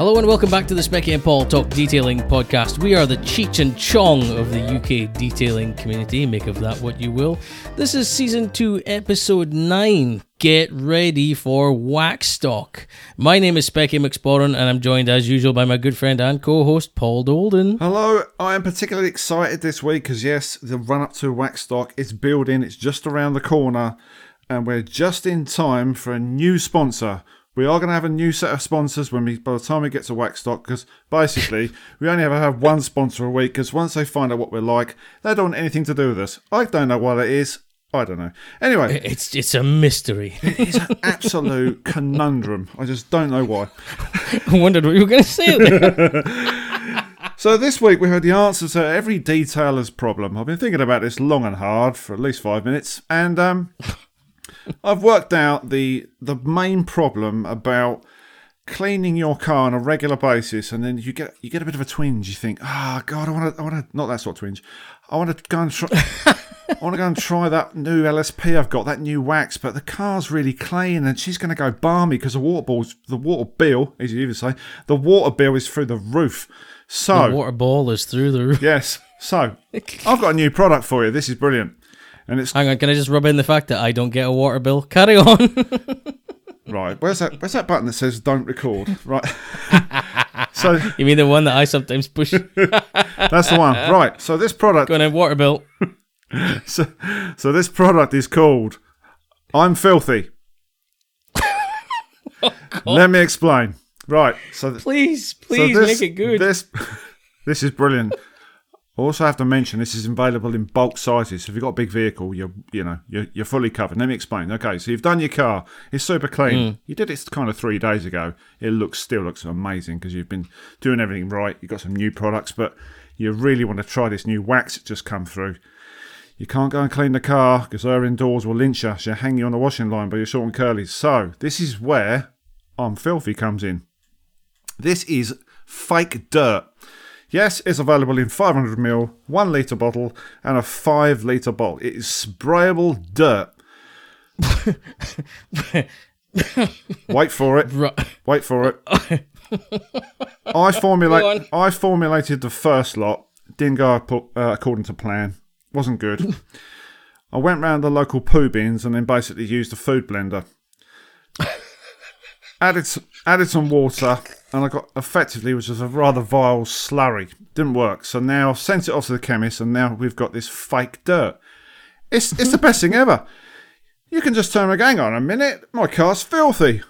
Hello and welcome back to the Specky and Paul Talk Detailing Podcast. We are the Cheech and Chong of the UK detailing community. Make of that what you will. This is season two, episode nine. Get ready for Waxstock. My name is Specky McSporran, and I'm joined as usual by my good friend and co-host Paul Dolden. Hello, I am particularly excited this week because yes, the run up to Waxstock is building. It's just around the corner, and we're just in time for a new sponsor. We are going to have a new set of sponsors when we, by the time we get to Waxstock, because basically we only ever have one sponsor a week. Because once they find out what we're like, they don't want anything to do with us. I don't know what it is. I don't know. Anyway, It's it's a mystery. it's an absolute conundrum. I just don't know why. I wondered what you were going to say. So this week we heard the answer to every detailer's problem. I've been thinking about this long and hard for at least five minutes, and um, I've worked out the the main problem about cleaning your car on a regular basis, and then you get you get a bit of a twinge. You think, ah, God, I want to, I want to, not that sort of twinge. I want to go and try. I want to go and try that new LSP I've got, that new wax, but the car's really clean and she's going to go balmy because the water ball's, the water bill, as you even say, the water bill is through the roof. So, The water ball is through the roof. yes, so I've got a new product for you. This is brilliant. And it's Hang on, can I just rub in the fact that I don't get a water bill? Carry on. right. Where's that? Where's that button that says "Don't record"? Right. so you mean the one that I sometimes push? that's the one. Right. So this product. Going in water bill. So, so this product is called "I'm Filthy." Oh, Let me explain. Right. So th- Please, So please this, make it good. This, this is brilliant. I also have to mention this is available in bulk sizes. So if you've got a big vehicle, you're you know you're, you're fully covered. Let me explain. Okay, so you've done your car. It's super clean. Hmm. You did it kind of three days ago. It looks still looks amazing because you've been doing everything right. You've got some new products, but you really want to try this new wax that just come through. You can't go and clean the car because her indoors will lynch you. She'll hang you on the washing line by your short and curlies. So this is where I'm filthy comes in. This is fake dirt. Yes, it's available in 500ml, 1 litre bottle, and a 5 litre bottle. It is sprayable dirt. Wait for it. Wait for it. I formulate. I formulated the first lot. Didn't go uh, according to plan. Wasn't good. I went round the local poo bins and then basically used a food blender. added added some water and I got effectively which was a rather vile slurry. Didn't work. So now I've sent it off to the chemist and now we've got this fake dirt. It's it's the mm-hmm. best thing ever. You can just turn around, hang on a minute, my car's filthy.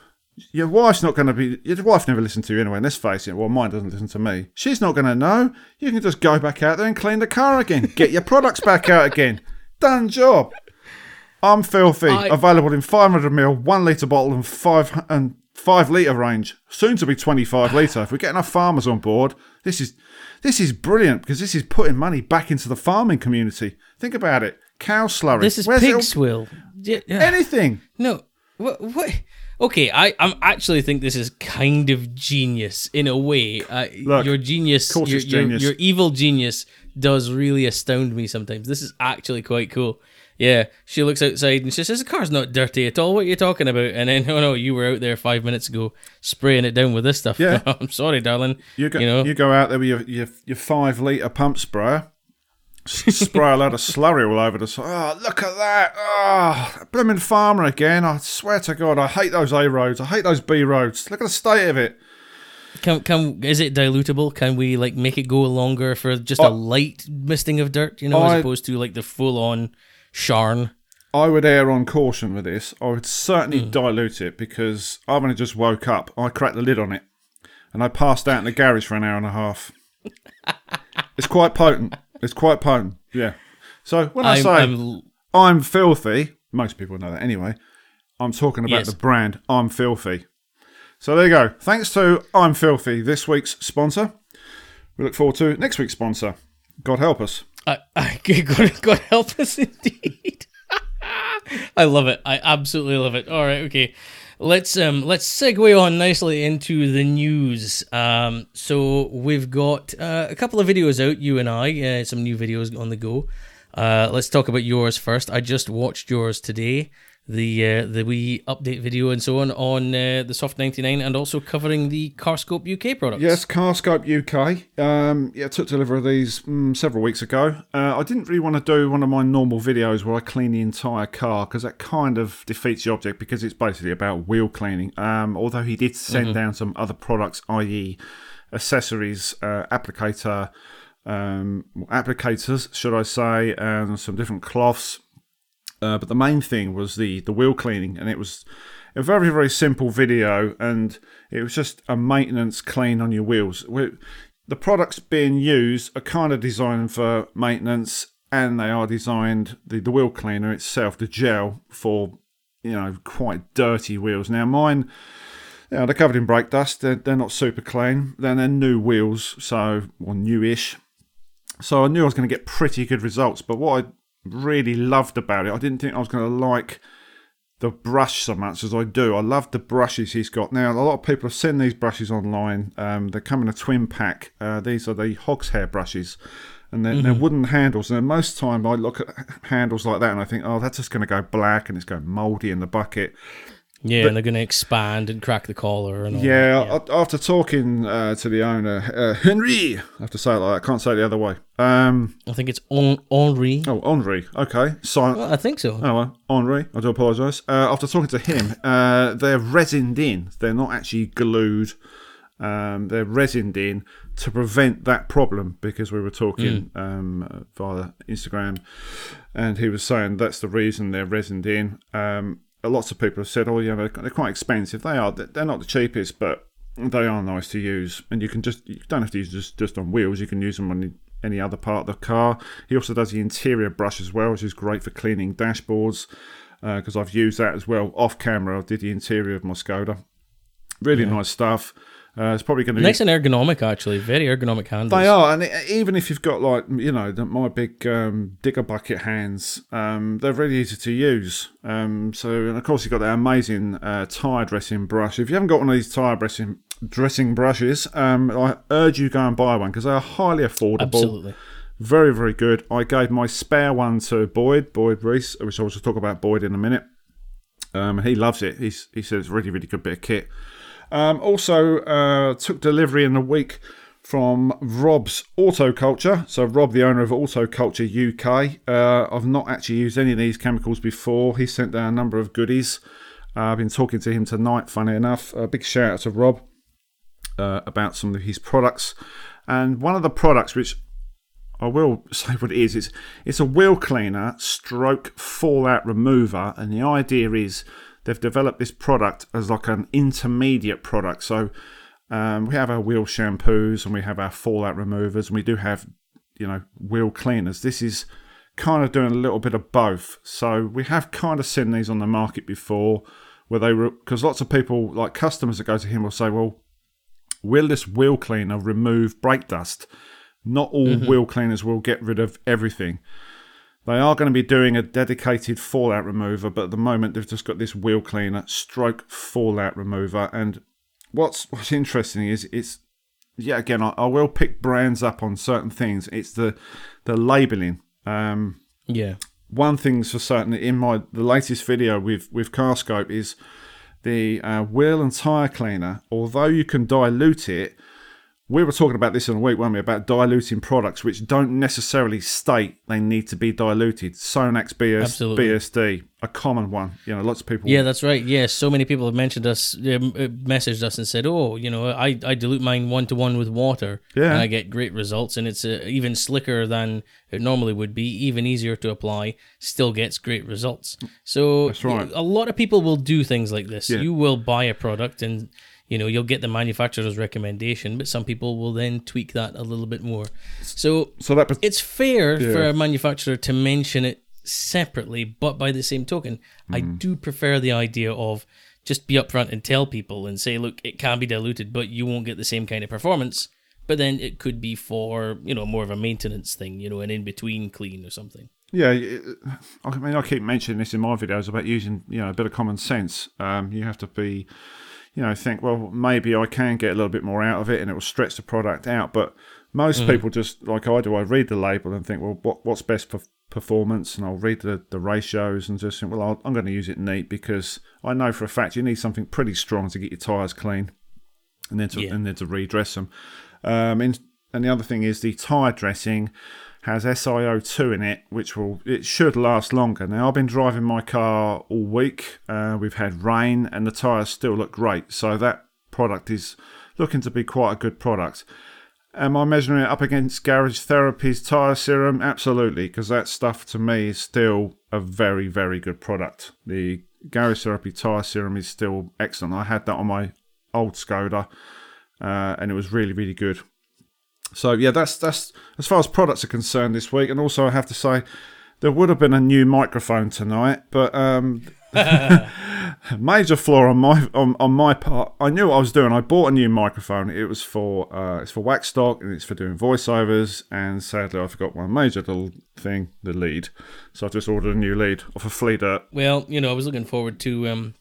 Your wife's not going to be. Your wife never listened to you anyway. And let's face it. Well, mine doesn't listen to me. She's not going to know. You can just go back out there and clean the car again. Get your products back out again. Done job. I'm filthy. I- Available in 500 ml, one litre bottle, and five and five litre range. Soon to be 25 litre. If we get enough farmers on board, this is this is brilliant because this is putting money back into the farming community. Think about it. Cow slurry. this is Where's pig swill. Yeah, yeah. Anything. No. What? What? Okay, I I'm actually think this is kind of genius in a way. Uh, Look, your genius, your, your, genius. your evil genius does really astound me sometimes. This is actually quite cool. Yeah, she looks outside and she says, "The car's not dirty at all. What are you talking about?" And then, oh no, you were out there five minutes ago spraying it down with this stuff. Yeah. I'm sorry, darling. You go, You know? you go out there with your, your, your five litre pump sprayer, spray a lot of slurry all over the side. Oh, look at that. Oh, blooming farmer again. I swear to God, I hate those A roads. I hate those B roads. Look at the state of it. Can can is it dilutable? Can we like make it go longer for just a oh. light misting of dirt? You know, I- as opposed to like the full on sharn. I would err on caution with this. I would certainly Hmm. dilute it because I've only just woke up. I cracked the lid on it and I passed out in the garage for an hour and a half. it's quite potent. It's quite potent. Yeah. So when I I'm, say I'm I'm filthy. Most people know that anyway. I'm talking about Yes. the brand I'm Filthy. So there you go. Thanks to I'm Filthy, this week's sponsor. We look forward to next week's sponsor. God help us. I, I God, God help us indeed. I love it. I absolutely love it. All right, okay. Let's um let's segue on nicely into the news. Um, so we've got uh, a couple of videos out, you and I, uh, some new videos on the go. Uh, let's talk about yours first. I just watched yours today. The uh, the wee update video and so on on uh, the Soft 99 and also covering the Carscope UK products. Yes, Carscope UK. Um, yeah, I took delivery of these mm, several weeks ago. Uh, I didn't really want to do one of my normal videos where I clean the entire car because that kind of defeats the object because it's basically about wheel cleaning. Um, although he did send down some other products, i.e., accessories, uh, applicator, um, applicators, should I say, and some different cloths. Uh, but the main thing was the the wheel cleaning, and it was a very very simple video, and it was just a maintenance clean on your wheels. we the products being used are kind of designed for maintenance, and they are designed the the wheel cleaner itself, the gel for you know quite dirty wheels. Now mine. You know, they're covered in brake dust. They're, they're not super clean. Then they're new wheels, so or newish. So I knew I was going to get pretty good results. But what I really loved about it. I didn't think I was going to like the brush so much as I do. I love the brushes he's got. Now, a lot of people have seen these brushes online. Um, they come in a twin pack. Uh, these are the hog's hair brushes. And they're, mm-hmm. they're wooden handles. And most time I look at handles like that and I think, oh, that's just going to go black and it's going mouldy in the bucket. Yeah, but, and they're going to expand and crack the collar and all yeah, yeah. after talking uh, to the owner, uh, Henry, I have to say it like that. I can't say it the other way. Um, I think it's on, Henri. Oh, Henri. Okay. So, well, I think so. Oh, well, Henri. I do apologise. Uh, after talking to him, uh, they're resined in. They're not actually glued. Um, they're resined in to prevent that problem because we were talking mm. um, via Instagram and he was saying that's the reason they're resined in. Um, lots of people have said, "Oh, yeah, they're, they're quite expensive." They are. They're not the cheapest, but they are nice to use, and you can just you don't have to use just just on wheels. You can use them on any other part of the car. He also does the interior brush as well, which is great for cleaning dashboards because uh, I've used that as well off camera. I did the interior of my Skoda. Really yeah. nice stuff. Uh, it's probably going to nice be... and ergonomic, actually. Very ergonomic handles. They are, and even if you've got like you know the, my big um, digger bucket hands, um, they're really easy to use. Um, so, and of course, you've got that amazing uh, tire dressing brush. If you haven't got one of these tire dressing dressing brushes, um, I urge you go and buy one because they are highly affordable. Absolutely. Very, very good. I gave my spare one to Boyd, Boyd Reese, which I will just talk about Boyd in a minute. Um, he loves it. He's, he says it's a really, really good bit of kit. Um, also, uh, took delivery in the week from Rob's Auto Culture. So, Rob, the owner of Auto Culture UK. Uh, I've not actually used any of these chemicals before. He sent down a number of goodies. Uh, I've been talking to him tonight, funny enough. A big shout out to Rob uh, about some of his products. And one of the products, which I will say what it is, it's, it's a wheel cleaner stroke fallout remover. And the idea is they've developed this product as like an intermediate product. So um, we have our wheel shampoos and we have our fallout removers and we do have, you know, wheel cleaners. This is kind of doing a little bit of both. So we have kind of seen these on the market before where they were, because lots of people, like customers that go to him will say, well, will this wheel cleaner remove brake dust? Not all mm-hmm. wheel cleaners will get rid of everything. They are going to be doing a dedicated fallout remover, but at the moment they've just got this wheel cleaner stroke fallout remover. And what's what's interesting is it's yeah again I, I will pick brands up on certain things. It's the the labeling. Um, yeah. One thing's for certain in my the latest video with with Carscope is the uh, wheel and tire cleaner. Although you can dilute it, we were talking about this in a week, weren't we? About diluting products which don't necessarily state they need to be diluted. Sonax BS, Absolutely. BSD, a common one. You know, lots of people. Yeah, that's right. Yeah, so many people have mentioned us, uh, messaged us, and said, "Oh, you know, I, I dilute mine one to one with water, yeah, and I get great results, and it's uh, even slicker than it normally would be, even easier to apply, still gets great results." So right. A lot of people will do things like this. Yeah. You will buy a product and you know you'll get the manufacturer's recommendation but some people will then tweak that a little bit more so so that it's fair yeah. for a manufacturer to mention it separately but by the same token mm. i do prefer the idea of just be upfront and tell people and say look it can be diluted but you won't get the same kind of performance but then it could be for you know more of a maintenance thing you know an in between clean or something yeah, I mean, I keep mentioning this in my videos about using, you know, a bit of common sense. Um, you have to be you know, think, well, maybe I can get a little bit more out of it and it will stretch the product out. But most mm. people just, like I do, I read the label and think, well, what, what's best for performance and I'll read the, the ratios and just think, well, I'll, I'm going to use it neat because I know for a fact you need something pretty strong to get your tyres clean and then to, Yeah. and then to redress them. Um, and, and the other thing is the tyre dressing has SiO2 in it, which will it should last longer. Now I've been driving my car all week. Uh, we've had rain, and the tyres still look great. So that product is looking to be quite a good product. Am I measuring it up against Garage Therapy's tyre serum? Absolutely, because that stuff to me is still a very, very good product. The Garage Therapy tyre serum is still excellent. I had that on my old Skoda, uh, and it was really, really good. So yeah, that's that's as far as products are concerned this week. And also, I have to say, there would have been a new microphone tonight, but um, major flaw on my on, on my part. I knew what I was doing. I bought a new microphone. It was for uh, it's for Waxstock and it's for doing voiceovers. And sadly, I forgot one major little thing, the lead. So I've just ordered a new lead off of Flea Dirt. Well, you know, I was looking forward to um,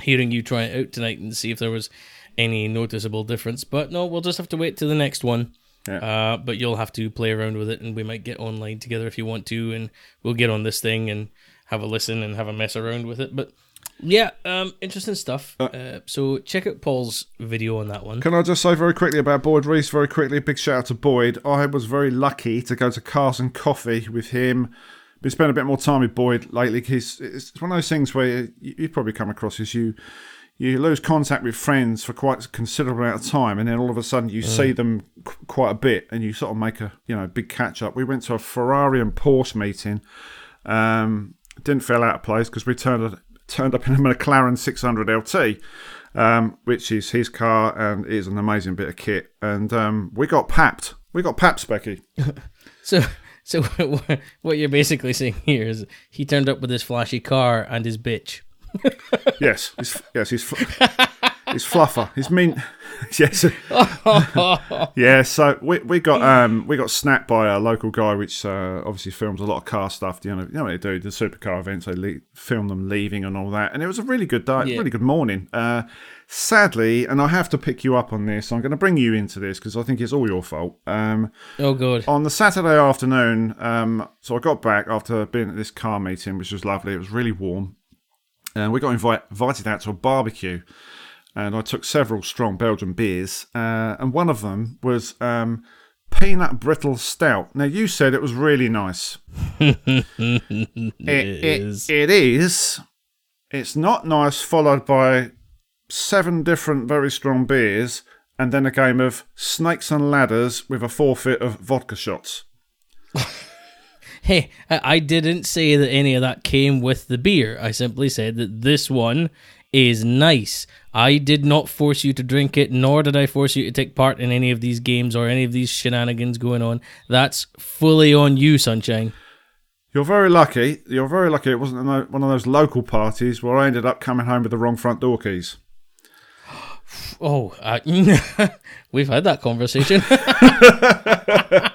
hearing you try it out tonight and see if there was any noticeable difference. But no, we'll just have to wait till the next one. Yeah. Uh, but you'll have to play around with it, and we might get online together if you want to, and we'll get on this thing and have a listen and have a mess around with it. But yeah, um, interesting stuff. Uh, so check out Paul's video on that one. Can I just say very quickly about Boyd Reese? Very quickly, big shout out to Boyd. I was very lucky to go to Cars and Coffee with him. Been spending a bit more time with Boyd lately. He's it's one of those things where you, you probably come across as you you lose contact with friends for quite a considerable amount of time, and then all of a sudden you see them qu- quite a bit, and you sort of make a you know big catch up. We went to a Ferrari and Porsche meeting. Um, didn't feel out of place because we turned turned up in a McLaren 600 LT, um, which is his car and is an amazing bit of kit. And um, we got papped. We got papped, Becky. So, so what you're basically saying here is he turned up with his flashy car and his bitch. Yes, he's, yes, he's he's fluffer. He's mean. yes. yeah. So we, we got um we got snapped by a local guy, which uh, obviously films a lot of car stuff. You know, you know what they do the supercar events. They le- film them leaving and all that, and it was a really good day, Yeah. really good morning. Uh, sadly, and I have to pick you up on this. I'm going to bring you into this because I think it's all your fault. Um, Oh god. on the Saturday afternoon, um, so I got back after being at this car meeting, which was lovely. It was really warm, and we got invite, invited out to a barbecue. And I took several strong Belgian beers, uh, and one of them was um, peanut brittle stout. Now you said it was really nice. it, it, is. it is. It's not nice. Followed by seven different very strong beers, and then a game of snakes and ladders with a forfeit of vodka shots. Hey, I didn't say that any of that came with the beer. I simply said that this one is nice. I did not force you to drink it, nor did I force you to take part in any of these games or any of these shenanigans going on. That's fully on you, Sunshine. You're very lucky. You're very lucky. It wasn't one of those local parties where I ended up coming home with the wrong front door keys. Oh, uh, we've had that conversation.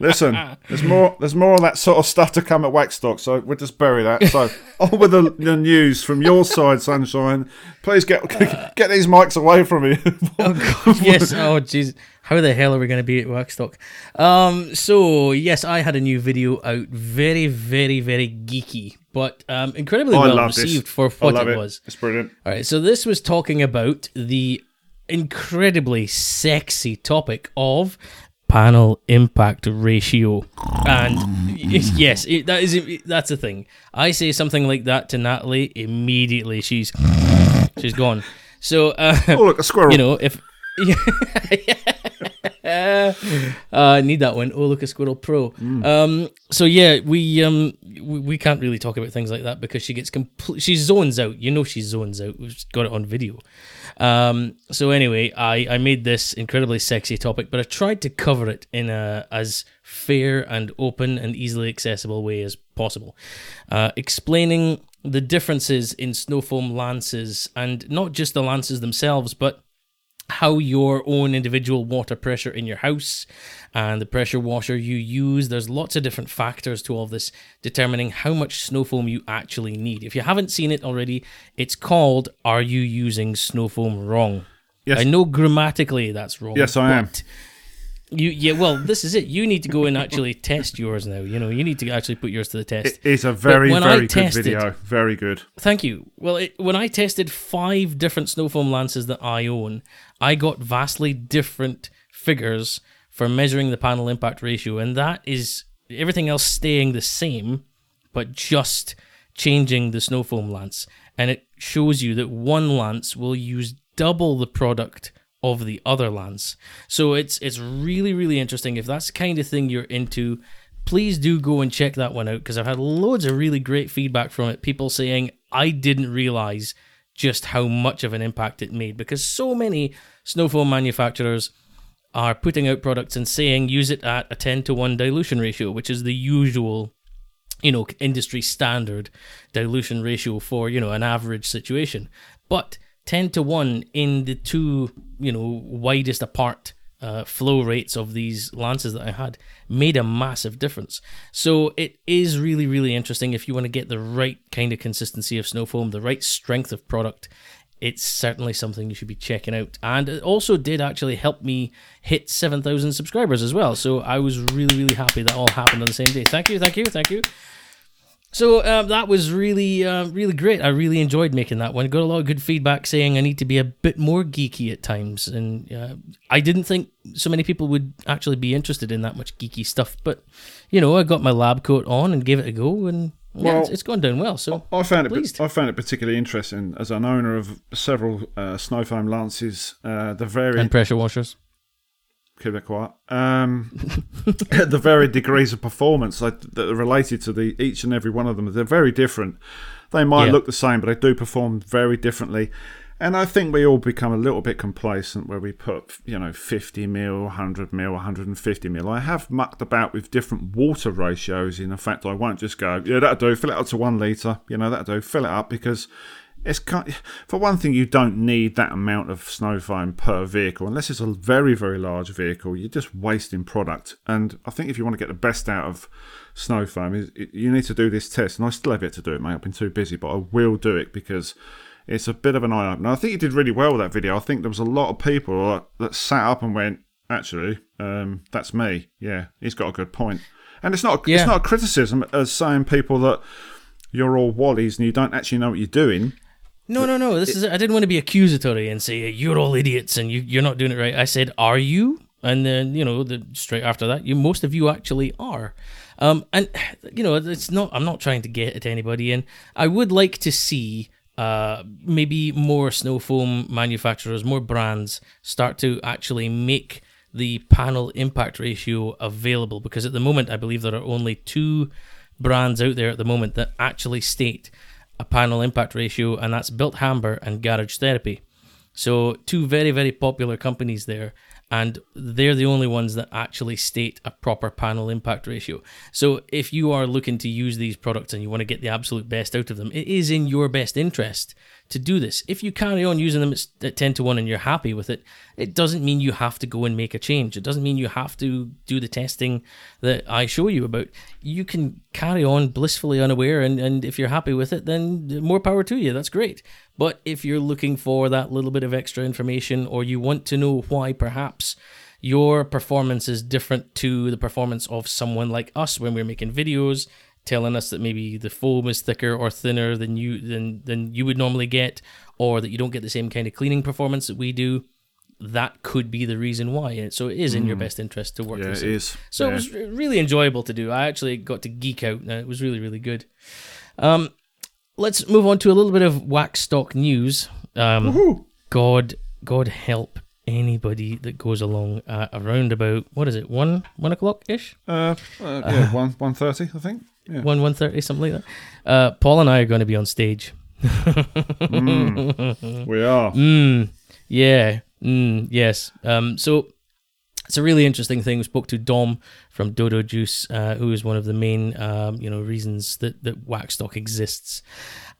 Listen, there's more. There's more of that sort of stuff to come at Waxstock, so we'll just bury that. So, on with the, the news from your side, Sunshine. Please get get these mics away from me. Oh god, yes. Oh jeez, how the hell are we going to be at Waxstock? Um, so yes, I had a new video out, very, very, very geeky, but um, incredibly I well received this. for what it it. was. It's brilliant. All right, so this was talking about the incredibly sexy topic of panel impact ratio, and yes, it, that is that's the thing. I say something like that to Natalie, immediately she's she's gone. So. Uh, Oh look, a squirrel. you know, if uh, need that one. Oh, look, a Squirrel Pro. Um, so yeah, we um we, we can't really talk about things like that because she gets complete. She zones out. You know, she zones out. We've got it on video. Um, so anyway, I I made this incredibly sexy topic, but I tried to cover it in a as fair and open and easily accessible way as possible, uh, explaining the differences in snowfoam lances and not just the lances themselves, but how your own individual water pressure in your house and the pressure washer you use. There's lots of different factors to all this determining how much snow foam you actually need. If you haven't seen it already, it's called Are You Using Snow Foam Wrong? Yes. I know grammatically that's wrong. Yes, I am. You yeah, well, this is it. You need to go and actually test yours now. You know, you need to actually put yours to the test. It is a very very good video. Very good. Thank you. Well, it, when I tested five different snow foam lances that I own, I got vastly different figures for measuring the panel impact ratio, and that is everything else staying the same, but just changing the snow foam lance. And it shows you that one lance will use double the product of the other lance. So it's it's really really interesting. If that's the kind of thing you're into, please do go and check that one out because I've had loads of really great feedback from it. People saying I didn't realize just how much of an impact it made because so many snow foam manufacturers are putting out products and saying use it at a 10 to 1 dilution ratio, which is the usual you know industry standard dilution ratio for you know an average situation. But 10 to 1 in the two you know widest apart uh, flow rates of these lances that I had made a massive difference. So it is really, really interesting if you want to get the right kind of consistency of snow foam, the right strength of product. It's certainly something you should be checking out. And it also did actually help me hit 7,000 subscribers as well. So I was really, really happy that all happened on the same day. Thank you, thank you, thank you. So um, that was really, uh, really great. I really enjoyed making that one. Got a lot of good feedback saying I need to be a bit more geeky at times, and uh, I didn't think so many people would actually be interested in that much geeky stuff. But you know, I got my lab coat on and gave it a go, and yeah, it's, it's gone down well. So I found it. pleased. I found it particularly interesting as an owner of several uh, snow foam lances. Uh, the very and pressure washers. Quiet. Um, the varied degrees of performance that are related to the each and every one of them. They're very different. They might Yeah. look the same, but they do perform very differently. And I think we all become a little bit complacent where we put, you know, 50 mil, 100 mil, 150 mil. I have mucked about with different water ratios. In fact, I won't just go, yeah, that'll do, fill it up to one litre, you know, that'll do, fill it up because it's kind for one thing you don't need that amount of snow foam per vehicle. Unless it's a very very large vehicle you're just wasting product. And i think if you want to get the best out of snow foam is you need to do this test. And i still have yet to do it mate. I've been too busy but i will do it because it's a bit of an eye opener i think you did really well with that video. I think there was a lot of people that, that sat up and went actually um, that's me. Yeah he's got a good point. And it's not Yeah. it's not a criticism as saying people that you're all wallies and you don't actually know what you're doing No, no, no. This is. I didn't want to be accusatory and say you're all idiots and you, you're not doing it right. I said, "Are you?" And then you know, the straight after that, you most of you actually are. Um, and you know, it's not. I'm not trying to get at anybody, and I would like to see uh maybe more snow foam manufacturers, more brands start to actually make the panel impact ratio available because at the moment I believe there are only two brands out there at the moment that actually state a panel impact ratio, and that's Bilt Hamber and Garage Therapy. So, two very, very popular companies there, and they're the only ones that actually state a proper panel impact ratio. So, if you are looking to use these products and you want to get the absolute best out of them, it is in your best interest to do this. If you carry on using them at at 10 to 1 and you're happy with it, it doesn't mean you have to go and make a change. It doesn't mean you have to do the testing that I show you about. You can carry on blissfully unaware, and, and if you're happy with it, then more power to you. That's great. But if you're looking for that little bit of extra information or you want to know why perhaps your performance is different to the performance of someone like us when we're making videos, telling us that maybe the foam is thicker or thinner than you than than you would normally get, or that you don't get the same kind of cleaning performance that we do. That could be the reason why. And So it is in your best interest to work Yeah, this it is. So Yeah. it was really enjoyable to do. I actually got to geek out. and It was really, really good. Um, let's move on to a little bit of Waxstock news. Um, God, God help anybody that goes along uh, around about what is it one one o'clock ish Uh, uh, yeah, one one thirty, I think. Yeah. one one thirty something like that. Uh, Paul and I are going to be on stage. We are. Mm, yeah. Mm, yes. Um, so it's a really interesting thing. We spoke to Dom from Dodo Juice, uh, who is one of the main, um, you know, reasons that that Waxstock exists.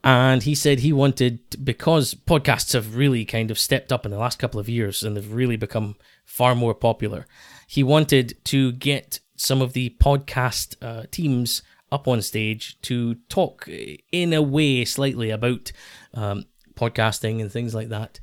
And he said he wanted because podcasts have really kind of stepped up in the last couple of years and they've really become far more popular. He wanted to get some of the podcast uh, teams up on stage to talk in a way slightly about um, podcasting and things like that.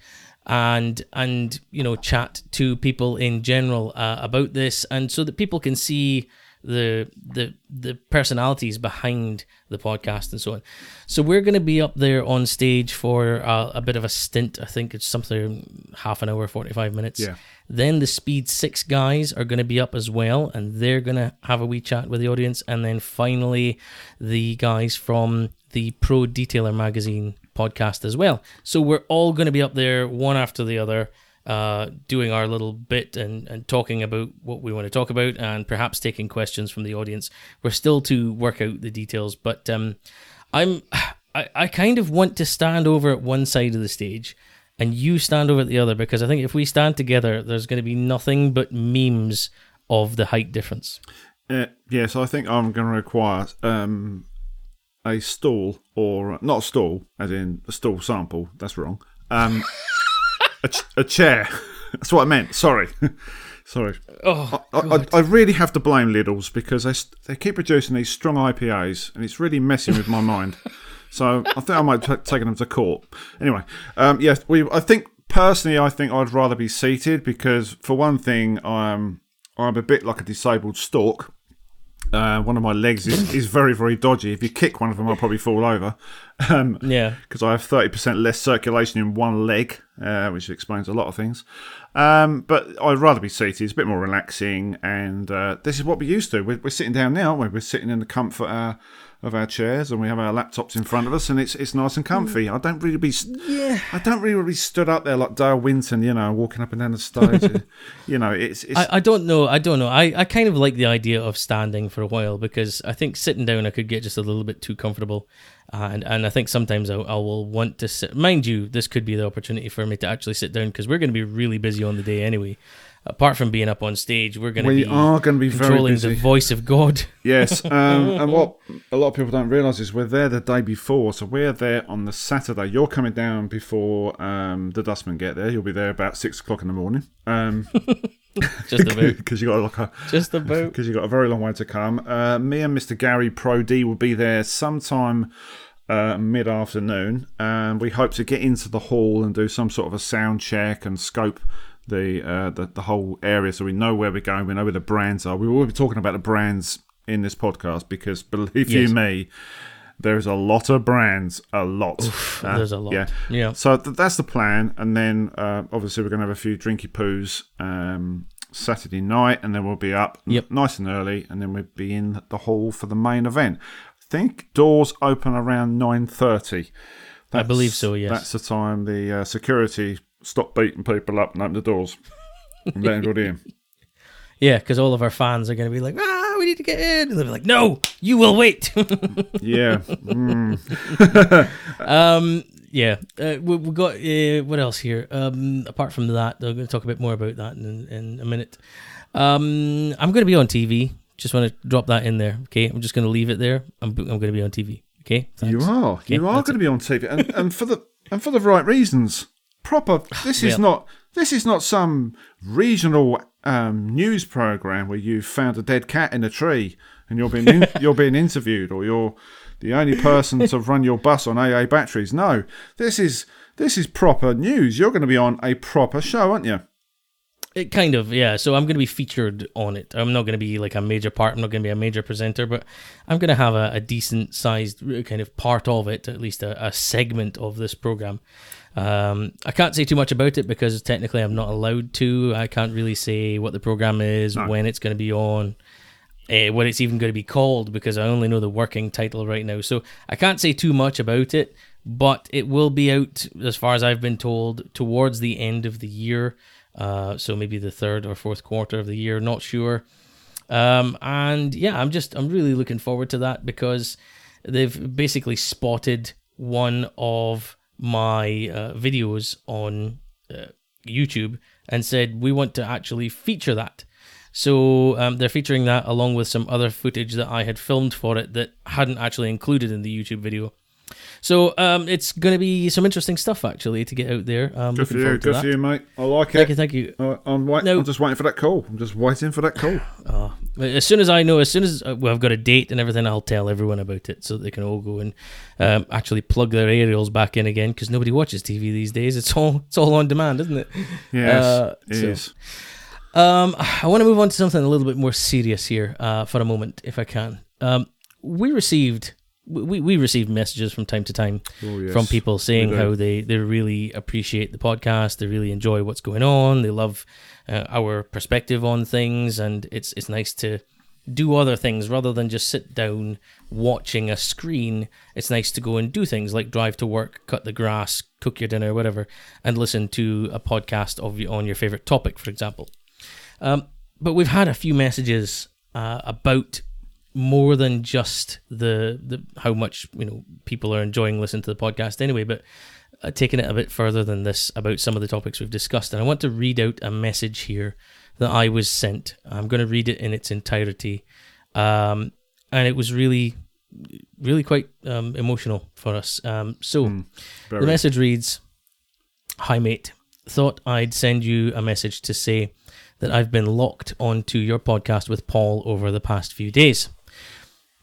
and and you know chat to people in general uh, about this, and so that people can see the the the personalities behind the podcast and so on. So we're going to be up there on stage for uh, a bit of a stint. I think it's something half an hour, forty five minutes. Yeah. Then the Speed Six guys are going to be up as well, and they're going to have a wee chat with the audience. And then finally, the guys from the Pro Detailer magazine podcast as well. So we're all going to be up there one after the other uh, doing our little bit and, and talking about what we want to talk about and perhaps taking questions from the audience. We're still to work out the details, but um, I'm I, I kind of want to stand over at one side of the stage and you stand over at the other because I think if we stand together, there's going to be nothing but memes of the height difference. Uh, I think I'm going to require um, a stall or not a stall, as in a stall sample. That's wrong. Um, a, ch- a chair. That's what I meant. Sorry. Sorry. Oh, I, I, I really have to blame Lidl's because they, they keep producing these strong IPAs and it's really messing with my mind. So I think I might have taken them to court. Anyway, um, yes, we. I think personally, I think I'd rather be seated because, for one thing, I'm I'm a bit like a disabled stork. Uh, one of my legs is, is very, very dodgy. If you kick one of them, I'll probably fall over. Um, yeah. Because I have 30% less circulation in one leg, uh, which explains a lot of things. Um, but I'd rather be seated. It's a bit more relaxing. And uh, this is what we're used to. We're, we're sitting down now, aren't we? We're sitting in the comfort uh, of our chairs and we have our laptops in front of us and it's it's nice and comfy. I don't really be Yeah. I don't really be stood up there like Dale Winton, you know, walking up and down the stage. you know, it's, it's I, I don't know. I don't know. I, I kind of like the idea of standing for a while because I think sitting down I could get just a little bit too comfortable. Uh, and, and I think sometimes I, I will want to sit. Mind you, this could be the opportunity for me to actually sit down because we're going to be really busy on the day anyway. Apart from being up on stage, we're going to we be are going to be controlling the voice of God. Yes, um, and what a lot of people don't realise is we're there the day before, so we're there on the Saturday. You're coming down before um, the dustmen get there. You'll be there about six o'clock in the morning. Um, Just about. because you got like a Just a about. because you got a very long way to come. Uh, me and Mr. Gary Pro D will be there sometime uh, mid afternoon, and we hope to get into the hall and do some sort of a sound check and scope the uh, the, the whole area so we know where we're going. We know where the brands are. We will be talking about the brands in this podcast because believe you me. There's a lot of brands, a lot. Uh, There's a lot. Yeah, Yeah. so th- that's the plan, and then uh, obviously we're going to have a few drinky poos um, Saturday night, and then we'll be up Yep. nice and early, and then we'll be in the hall for the main event. I think doors open around nine thirty. I believe so, yes. that's the time the uh, security stop beating people up and open the doors and let everybody in. Yeah, because all of our fans are going to be like, ah, we need to get in. And they'll be like, no, you will wait. Yeah, mm. um, yeah, uh, we, we got uh, what else here? Um, apart from that, I'm going to talk a bit more about that in, in a minute. Um, I'm going to be on TV. Just want to drop that in there. Okay, I'm just going to leave it there. I'm, I'm going to be on TV. Okay, you are. Okay, you are going to be on TV, and, and for the and for the right reasons. Proper. This is not. This is not some regional um, news program where you found a dead cat in a tree and you're being in, you're being interviewed, or you're the only person to run your bus on AA batteries. No, this is this is proper news. You're going to be on a proper show, aren't you? It kind of, yeah. So I'm going to be featured on it. I'm not going to be like a major part. I'm not going to be a major presenter, but I'm going to have a, a decent sized kind of part of it, at least a, a segment of this program. Um, I can't say too much about it because technically I'm not allowed to. I can't really say what the program is, when it's going to be on, uh, what it's even going to be called because I only know the working title right now. So I can't say too much about it, but it will be out, as far as I've been told, towards the end of the year. Uh, so maybe the third or fourth quarter of the year, not sure. Um, and yeah, I'm just I'm really looking forward to that because they've basically spotted one of my uh, videos on uh, YouTube and said we want to actually feature that. So um, they're featuring that along with some other footage that I had filmed for it that hadn't actually included in the YouTube video. So um, it's going to be some interesting stuff actually to get out there. Um, Good for you. Good that. for you, mate. I like Thank it. you, thank you. I- I'm, wait- No. I'm just waiting for that call. I'm just waiting for that call. Oh, As soon as I know, as soon as uh, well, I've got a date and everything, I'll tell everyone about it so they can all go and um, actually plug their aerials back in again because nobody watches TV these days. It's all it's all on demand, isn't it? Yes, uh, it so. is. Um, I want to move on to something a little bit more serious here uh, for a moment, if I can. Um, we received we, we received messages from time to time oh, yes. from people saying how they, they really appreciate the podcast, they really enjoy what's going on, they love uh, our perspective on things, and it's it's nice to do other things rather than just sit down watching a screen. It's nice to go and do things like drive to work, cut the grass, cook your dinner, whatever, and listen to a podcast of on your favorite topic, for example. Um, but we've had a few messages uh, about more than just the the how much you know people are enjoying listening to the podcast anyway, but uh, taking it a bit further than this about some of the topics we've discussed. And I want to read out a message here that I was sent. I'm going to read it in its entirety, um, and it was really, really quite um, emotional for us. Um, so mm, the message reads, "Hi mate, thought I'd send you a message to say." That I've been locked onto your podcast with Paul over the past few days.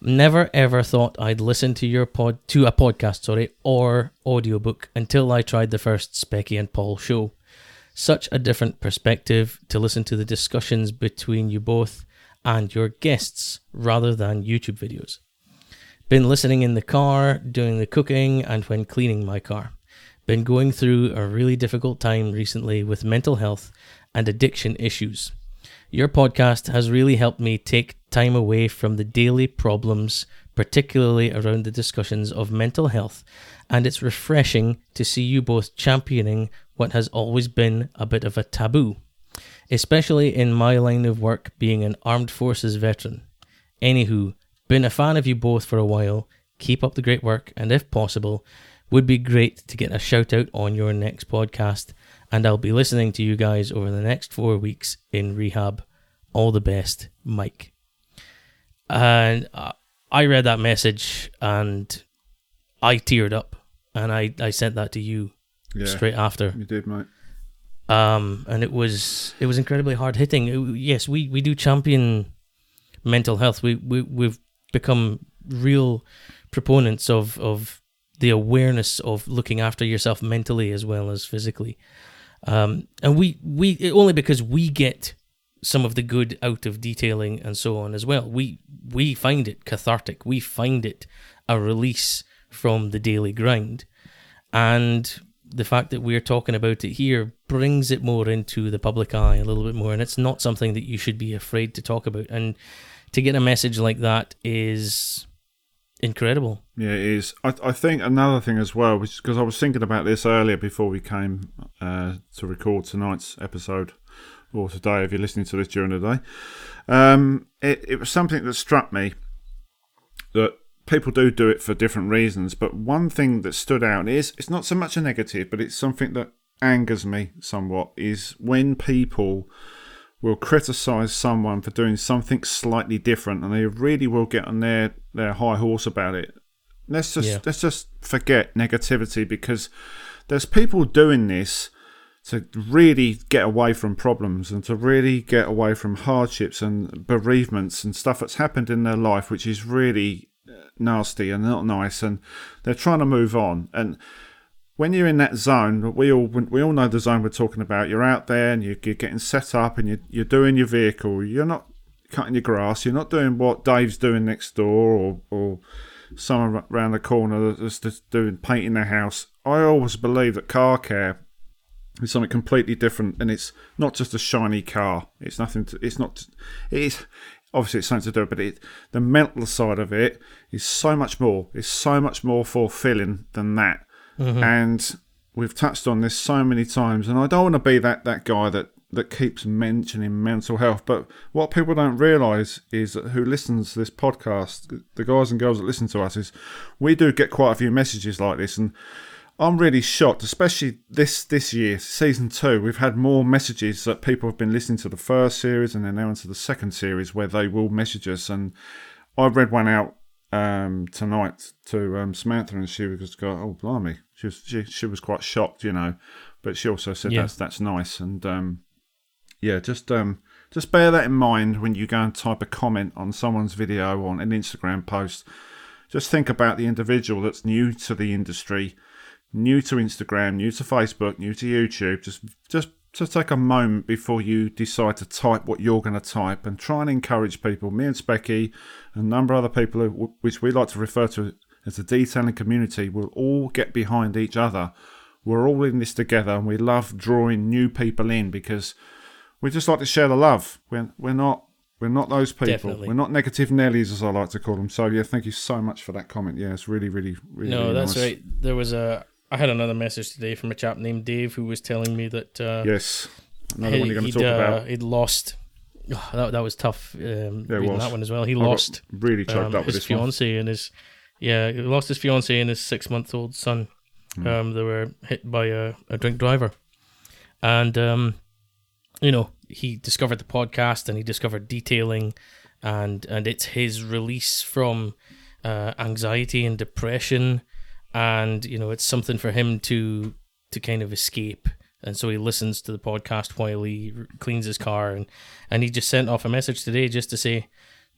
Never ever thought I'd listen to your pod to a podcast, sorry, or audiobook until I tried the first Specky and Paul show. Such a different perspective to listen to the discussions between you both and your guests rather than YouTube videos. Been listening in the car, doing the cooking, and when cleaning my car. Been going through a really difficult time recently with mental health and addiction issues. Your podcast has really helped me take time away from the daily problems, particularly around the discussions of mental health, and it's refreshing to see you both championing what has always been a bit of a taboo, especially in my line of work being an armed forces veteran. Anywho, been a fan of you both for a while. Keep up the great work, and if possible, would be great to get a shout out on your next podcast and I'll be listening to you guys over the next four weeks in rehab. All the best, Mike. And I read that message and I teared up, and I, I sent that to you yeah, straight after. You did, mate. Um, and it was it was incredibly hard hitting. Yes, we, we do champion mental health. We we we've become real proponents of of the awareness of looking after yourself mentally as well as physically. Um, and we we only because we get some of the good out of detailing and so on as well. We we find it cathartic. We find it a release from the daily grind, and the fact that we're talking about it here brings it more into the public eye a little bit more, and it's not something that you should be afraid to talk about. And to get a message like that is incredible. Yeah, it is. I, I think another thing as well, which because I was thinking about this earlier before we came uh, to record tonight's episode, or today if you're listening to this during the day. Um, it, it was something that struck me that people do do it for different reasons, but one thing that stood out is it's not so much a negative, but it's something that angers me somewhat is when people will criticize someone for doing something slightly different and they really will get on their, their high horse about it. Let's just yeah. let's just forget negativity because there's people doing this to really get away from problems and to really get away from hardships and bereavements and stuff that's happened in their life which is really uh, nasty and not nice and they're trying to move on and when you're in that zone, we all we all know the zone we're talking about. You're out there and you're, getting set up and you're, you're doing your vehicle. You're not cutting your grass. You're not doing what Dave's doing next door or or someone around the corner that's just doing painting their house. I always believe that car care is something completely different, and it's not just a shiny car. It's nothing. To, it's not. It is obviously it's something to do, but it the mental side of it is so much more. It's so much more fulfilling than that. Mm-hmm. And we've touched on this so many times, and I don't want to be that, that guy that, that keeps mentioning mental health. But what people don't realise is that who listens to this podcast, the guys and girls that listen to us, is we do get quite a few messages like this, and I'm really shocked, especially this this year, season two. We've had more messages that people have been listening to the first series and then now into the second series where they will message us. And I read one out um, tonight to um, Samantha, and she was going, "Oh, blimey!" She was she, she was quite shocked, you know, but she also said yeah. that's that's nice, and um, yeah, just um, just bear that in mind when you go and type a comment on someone's video on an Instagram post. Just think about the individual that's new to the industry, new to Instagram, new to Facebook, new to YouTube. Just just just take a moment before you decide to type what you're going to type and try and encourage people. Me and Specky, and a number of other people, who, which we like to refer to as the detailing community, will all get behind each other. We're all in this together, and we love drawing new people in because we just like to share the love. We're we're not we're not those people. Definitely. We're not negative Nellies, as I like to call them. So yeah, thank you so much for that comment. Yeah, it's really, really, really. No, really that's nice. right. There was a. I had another message today from a chap named Dave who was telling me that uh, Yes, another one you're going to talk uh, about. he'd lost. Oh, that that was tough. Um, Yeah, was. that one as well. He I lost really choked um, up with his fiance and his yeah, he lost his fiance and his six month old son. Hmm. Um, they were hit by a, a drink driver, and um, you know he discovered the podcast and he discovered detailing, and and it's his release from uh, anxiety and depression, and you know it's something for him to to kind of escape. And so he listens to the podcast while he r- cleans his car, and and he just sent off a message today just to say,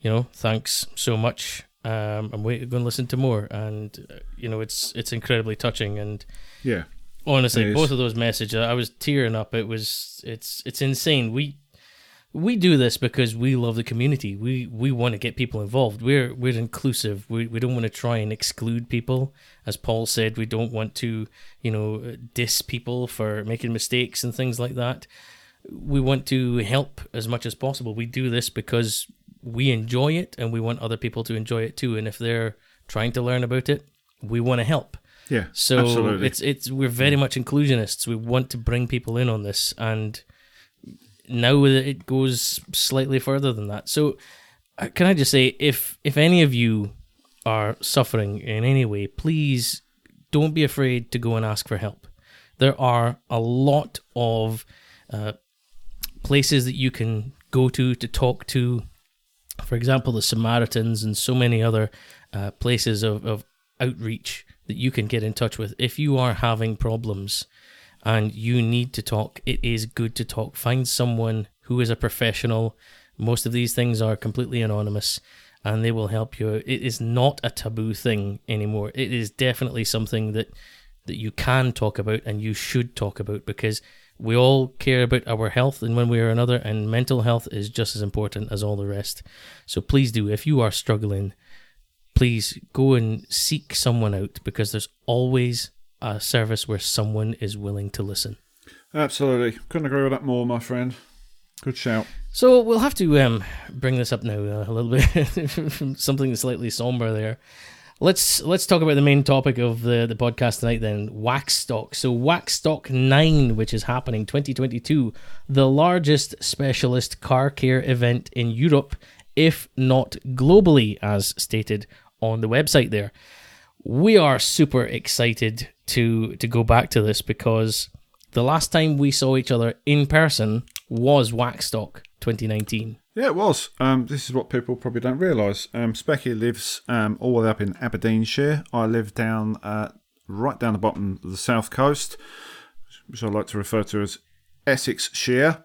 you know, thanks so much. Um, I'm waiting, going to listen to more, and uh, you know, it's it's incredibly touching. And Yeah, honestly, both of those messages, I was tearing up. It was it's it's insane. We we do this because we love the community. We we want to get people involved. We're we're inclusive. We we don't want to try and exclude people. As Paul said, we don't want to you know diss people for making mistakes and things like that. We want to help as much as possible. We do this because we enjoy it and we want other people to enjoy it too. And if they're trying to learn about it, we want to help. yeah, So absolutely. it's it's we're very much inclusionists. We want to bring people in on this, and now it goes slightly further than that. So, uh, can I just say, if if any of you are suffering in any way, please don't be afraid to go and ask for help. There are a lot of uh, places that you can go to to talk to. For example, the Samaritans and so many other uh, places of, of outreach that you can get in touch with. If you are having problems and you need to talk, it is good to talk. Find someone who is a professional. Most of these things are completely anonymous and they will help you. It is not a taboo thing anymore. It is definitely something that that you can talk about and you should talk about because we all care about our health in one way or another and mental health is just as important as all the rest. So please do if you are struggling please go and seek someone out because there's always a service where someone is willing to listen. Absolutely. Couldn't agree with that more, my friend. Good shout. So we'll have to um, bring this up now uh, a little bit something slightly somber there. Let's let's talk about the main topic of the, the podcast tonight then, Waxstock. So Waxstock 9, which is happening 2022, the largest specialist car care event in Europe, if not globally, as stated on the website there. We are super excited to to go back to this because the last time we saw each other in person was Waxstock 2019. Yeah, it was. Um, this is what people probably don't realise. Um, Specky lives um, all the way up in Aberdeenshire. I live down uh, right down the bottom of the south coast, which I like to refer to as Essexshire.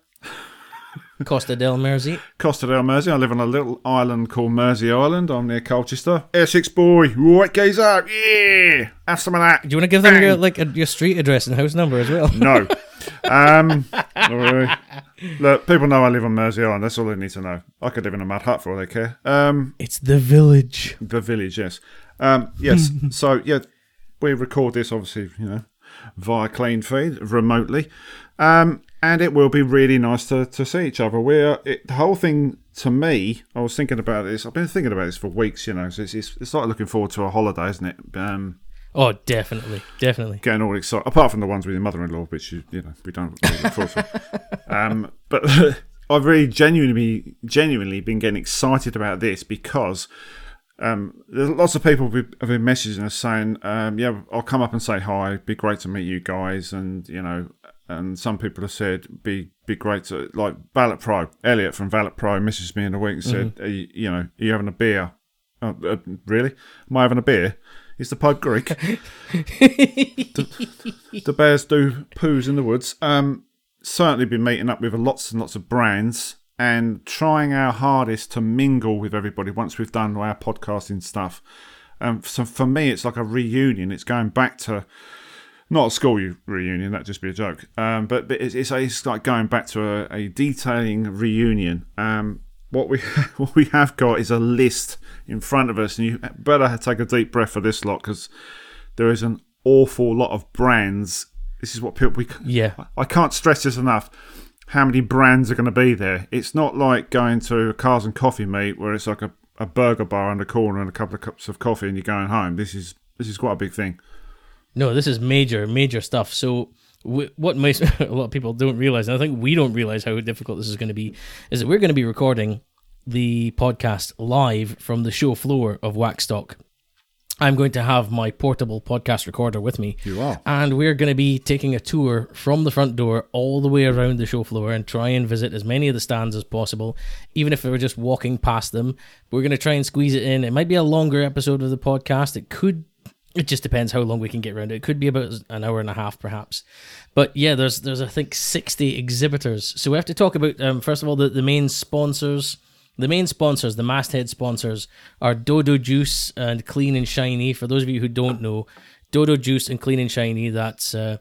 Costa del Mersea. Costa del Mersea. I live on a little island called Mersea Island. I'm near Colchester. Essex boy, right, up yeah, have some of that. Do you want to give them Bang. your like a, your street address and house number as well? No. Um, really. Look, people know I live on Mersea Island. That's all they need to know. I could live in a mud hut for all they care. Um, It's the village. the village, yes. Um, yes. so yeah, we record this obviously, you know, via Cleanfeed remotely, um, and it will be really nice to, to see each other. We're it, the whole thing to me. I was thinking about this. I've been thinking about this for weeks. You know, so it's it's, it's like looking forward to a holiday, isn't it? Um, Oh, definitely, definitely. getting all excited. Apart from the ones with your mother-in-law, which you, you know we don't really look forward to. Um, but I've really genuinely, genuinely been getting excited about this because um, there's lots of people who have been messaging us saying, um, "Yeah, I'll come up and say hi. It'd be great to meet you guys." And you know, and some people have said, "Be be great to like Valet Pro." Elliot from Valet Pro messaged me in the week and said, are you, "You know, are you having a beer?" Oh, uh, really? Am I having a beer? Is the pub Greek? the bears do poos in the woods. Um, certainly been meeting up with lots and lots of brands, and trying our hardest to mingle with everybody once we've done our podcasting stuff. Um, so for me, it's like a reunion. It's going back to not a school reunion. That'd just be a joke. Um, but, but it's, it's, it's like going back to a, a detailing reunion. Um, what we what we have got is a list in front of us, and you better take a deep breath for this lot because there is an awful lot of brands. This is what people we yeah. I can't stress this enough. How many brands are going to be there? It's not like going to a cars and coffee meet where it's like a, a burger bar in the corner and a couple of cups of coffee and you're going home. This is this is quite a big thing. No, this is major, major stuff. So what most a lot of people don't realize, and I think we don't realize how difficult this is going to be, is that we're going to be recording the podcast live from the show floor of Waxstock. I'm going to have my portable podcast recorder with me. You are. And we're going to be taking a tour from the front door all the way around the show floor and try and visit as many of the stands as possible, even if we're just walking past them. We're going to try and squeeze it in. It might be a longer episode of the podcast. It could it just depends how long we can get around it. It could be about an hour and a half, perhaps. But yeah, there's there's I think sixty exhibitors. So we have to talk about um, first of all the, the main sponsors. The main sponsors, the masthead sponsors, are Dodo Juice and Clean and Shiny. For those of you who don't know, Dodo Juice and Clean and Shiny. That's uh,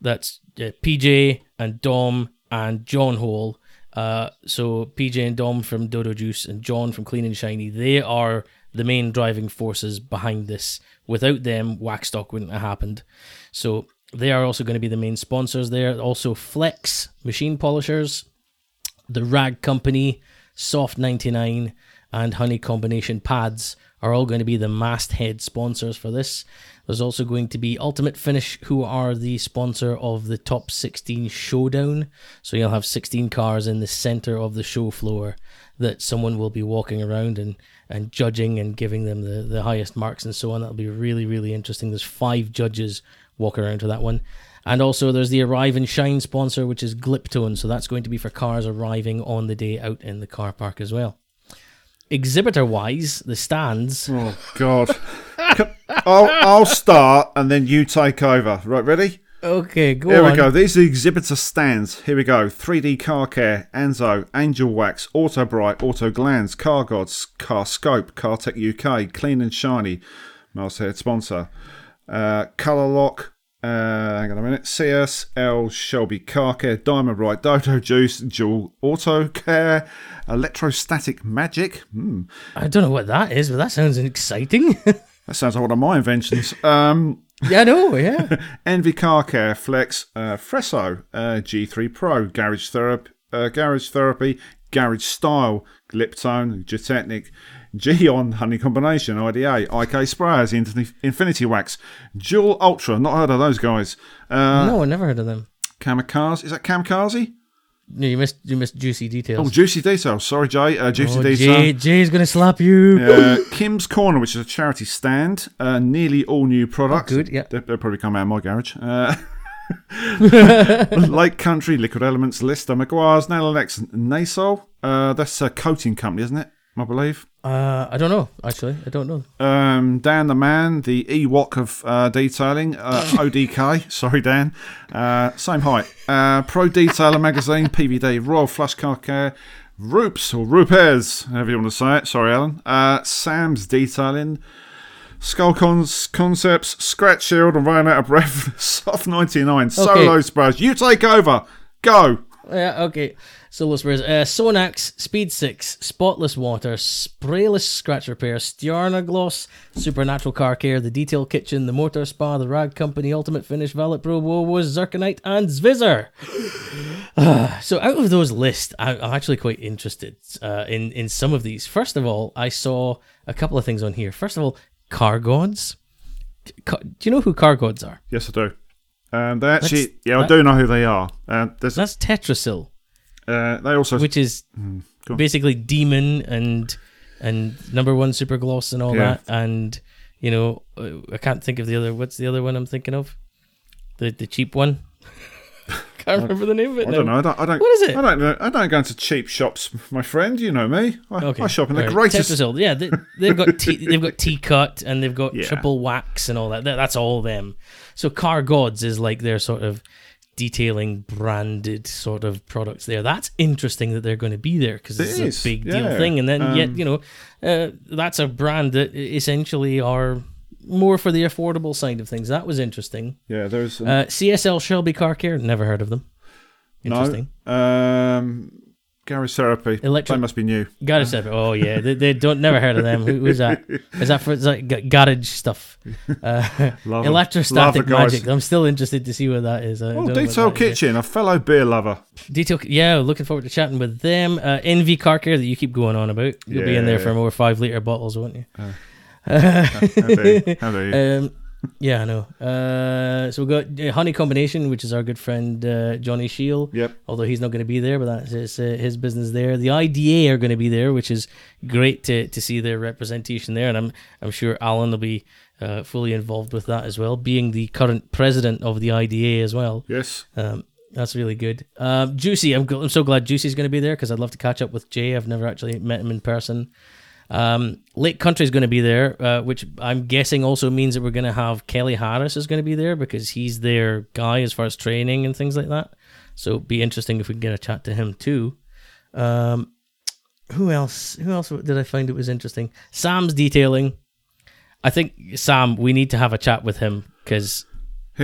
that's uh, PJ and Dom and John Hole. Uh, so PJ and Dom from Dodo Juice and John from Clean and Shiny. They are the main driving forces behind this. Without them, Waxstock wouldn't have happened. So they are also going to be the main sponsors there. Also, Flex Machine Polishers, the Rag Company, Soft 99, and Honey Combination Pads are all going to be the masthead sponsors for this. There's also going to be Ultimate Finish, who are the sponsor of the Top 16 Showdown. So you'll have 16 cars in the center of the show floor that someone will be walking around and and judging and giving them the, the highest marks and so on. That'll be really, really interesting. There's five judges walk around to that one. And also there's the Arrive and Shine sponsor, which is Gliptone. So that's going to be for cars arriving on the day out in the car park as well. Exhibitor wise, the stands. Oh God. I'll, I'll start and then you take over. Right, ready? Okay, go Here on. we go. These are the exhibitor stands. Here we go. 3D Car Care, Anzo, Angel Wax, Auto Bright, Autoglanz, Car Gods, Car Scope, Car Tech UK, Clean and Shiny, Masthead sponsor, uh, Colour Lock, uh, hang on a minute, CSL, Shelby Car Care, Diamondbrite, Dodo Juice, Jewel Auto Care, Electrostatic Magic. Hmm. I don't know what that is, but that sounds exciting. That sounds like one of my inventions. Um, yeah, I know, yeah. Envy Car Care, Flex, uh, Fresso, uh, G3 Pro, Garage Therapy, uh, Garage Therapy, Garage Style, Gliptone, Gtechniq, Gyeon Honey Combination, IDA, IK Sprayers, Infinity Wax, Dual Ultra, not heard of those guys. Uh, no, I never heard of them. Kamikaze, is that Kamikaze? No, you missed you missed juicy details. Oh, Juicy Details. Sorry, Jay. Uh, Juicy Oh, Detail. Jay, Jay's gonna slap you. Uh, Kim's Corner, which is a charity stand, uh, nearly all new products. Oh, good, yeah. They, will probably come out of my garage. Uh, Lake Country, Liquid Elements, Lister, Meguiar's, Nailonex, Nasol. Uh, that's a coating company, isn't it? I believe. Uh, I don't know. Actually, I don't know. Um, Dan the Man, the Ewok of uh, detailing, uh, ODK. Sorry, Dan. Uh, same height. Uh, Pro Detailer Magazine, PVD, Royal Flush Car Care, Roops or Rupes, however you want to say it. Sorry, Alan. Uh, Sam's Detailing, Scholl Cons Concepts, Scratch Shield, and running out of breath. Soft 99, Solo Sprays. You take over. Go. Yeah, okay. Solo sprays. Uh, Sonax, Speed 6, Spotless Water, Sprayless Scratch Repair, Stiarna Gloss, Supernatural Car Care, The Detail Kitchen, The Motor Spa, The Rag Company, Ultimate Finish, Valet Pro, Wowo, Zirconite, and Zvizzer. Uh, so out of those lists, I, I'm actually quite interested uh, in, in some of these. First of all, I saw a couple of things on here. First of all, Car Gods. Ca- Do you know who Car Gods are? Yes, I do. Um, they actually, That's- yeah, I that- do know who they are. Uh, there's, That's Tetrosyl. uh, they also, which is on. basically demon and and number one super gloss and all Yeah. that and you know uh, i can't think of the other what's the other one i'm thinking of the the cheap one can't remember the name of it I now. don't know. I don't. I don't. What is it? I don't know. I don't go into cheap shops, my friend. You know me. I, Okay. I shop in the Alright, greatest. Tetrosyl. Yeah, they, they've got tea, they've got T-Cut and they've got Yeah. triple wax and all that. That- That's all them. So Car Gods is like their sort of detailing branded sort of products there. That's interesting that they're going to be there because it's a big deal yeah. thing. And then yet, Um, you know, uh, that's a brand that essentially are more for the affordable side of things. That was interesting. Yeah, there's um, Uh, CSL Shelby Car Care, never heard of them. Interesting. no. Um, Gary's therapy. Electric- They must be new. Garage stuff. Oh yeah, they, they don't never heard of them. Who, who's that? Is that for is that g- garage stuff? Uh, Love 'em. Love electrostatic magic. I'm still interested to see what that is. I Oh, don't know what Detail that is yet. Kitchen, a fellow beer lover. Detail. Yeah, looking forward to chatting with them. Uh, NV Car Care that you keep going on about. You'll be in there Yeah. for more five liter bottles, won't you? How do you? How do you? Um, yeah, I know. Uh, so we've got uh, Honey Combination, which is our good friend uh, Johnny Shield. Yep. Although he's not going to be there, but that's his, uh, his business there. The IDA are going to be there, which is great to, to see their representation there, and I'm I'm sure Alan will be uh, fully involved with that as well, being the current president of the IDA as well. Yes. Um, that's really good. Um, Juicy, I'm, I'm so glad Juicy's going to be there because I'd love to catch up with Jay. I've never actually met him in person. Um, Lake is going to be there, uh, which I'm guessing also means that we're going to have Kelly Harris is going to be there because he's their guy as far as training and things like that. So it'd be interesting if we get a chat to him too. Um, who else? Who else did I find it was interesting? Sam's detailing. I think Sam, we need to have a chat with him because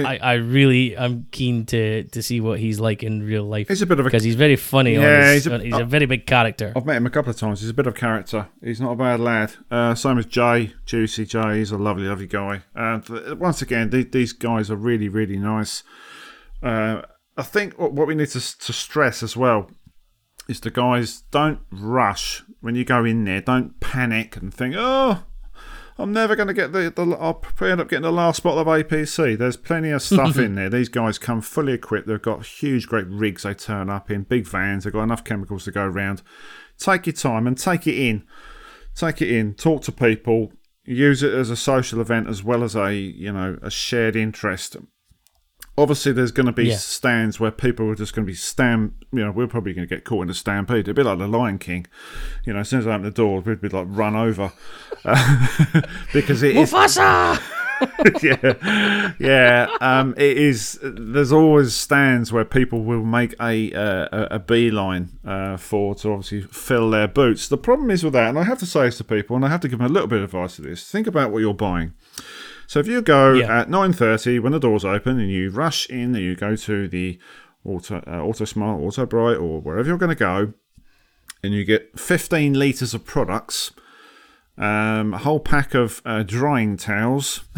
I, I really I'm keen to to see what he's like in real life He's a bit of a. because he's very funny. Yeah, his, he's a- he's a very big character. I've met him a couple of times. He's a bit of character. He's not a bad lad. Uh, same as Jay, Juicy Jay. He's a lovely, lovely guy. And once again, th- these guys are really, really nice. Uh, I think what, what we need to, to stress as well is the guys don't rush when you go in there. Don't panic and think, oh, I'm never going to get the, the. I'll end up getting the last bottle of APC. There's plenty of stuff in there. These guys come fully equipped. They've got huge, great rigs they turn up in, big vans. They've got enough chemicals to go around. Take your time and take it in. Take it in. Talk to people. Use it as a social event as well as a you know a shared interest. Obviously, there's going to be Yeah. stands where people are just going to be stam. You know, we're probably going to get caught in a stampede. It'd be like the Lion King. You know, as soon as I open the door, we'd be like run over uh, because it is Mufasa. yeah, yeah. Um, it is. There's always stands where people will make a uh, a, a beeline uh, for to obviously fill their boots. The problem is with that, and I have to say this to people, and I have to give them a little bit of advice to this. Think about what you're buying. So if you go Yeah. at nine thirty when the doors open and you rush in and you go to the auto uh, auto smart, auto bright, or wherever you're going to go, and you get fifteen liters of products um, a whole pack of uh, drying towels,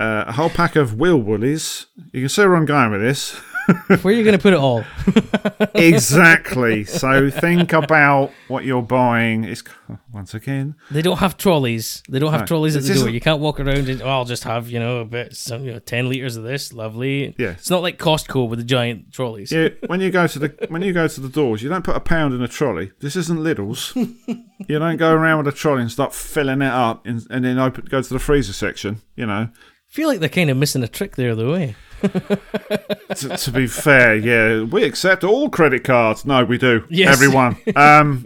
uh, a whole pack of wheel woolies. You can see where I'm going with this. Where are you going to put it all? exactly. So think about what you're buying. It's once again, They don't have trolleys. They don't have No, trolleys at the door. You can't walk around and oh, I'll just have you know a bit, some you know, ten liters of this. Lovely. Yeah. It's not like Costco with the giant trolleys. yeah, when you go to the when you go to the doors, you don't put a pound in a trolley. This isn't Lidl's. you don't go around with a trolley and start filling it up and, and then open go to the freezer section. You know. feel like they're kind of missing a trick there, though. Eh? to, to be fair, yeah, we accept all credit cards. No, we do. Yes. Everyone. Um,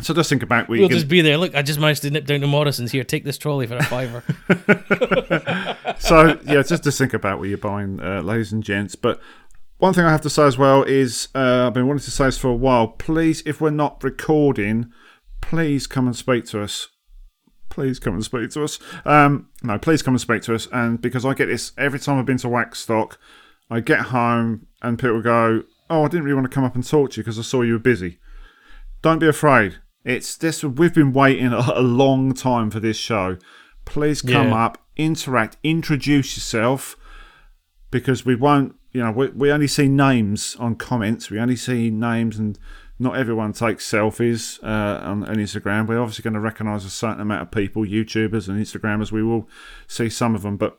so just think about you We'll can just be there. Look, I just managed to nip down to Morrison's. Here, take this trolley for a fiver. so yeah, just to think about what you're buying, uh, ladies and gents. But one thing I have to say as well is uh, I've been wanting to say this for a while. Please, if we're not recording, please come and speak to us. Please come and speak to us. Um, no, please come and speak to us. And because I get this every time I've been to Waxstock, I get home and people go, "Oh, I didn't really want to come up and talk to you because I saw you were busy." Don't be afraid. It's this. We've been waiting a, long time for this show. Please come Yeah. up, interact, introduce yourself, because we won't. You know, we, we only see names on comments. We only see names, and not everyone takes selfies uh, on, on Instagram. We're obviously going to recognise a certain amount of people, YouTubers and Instagrammers. We will see some of them, but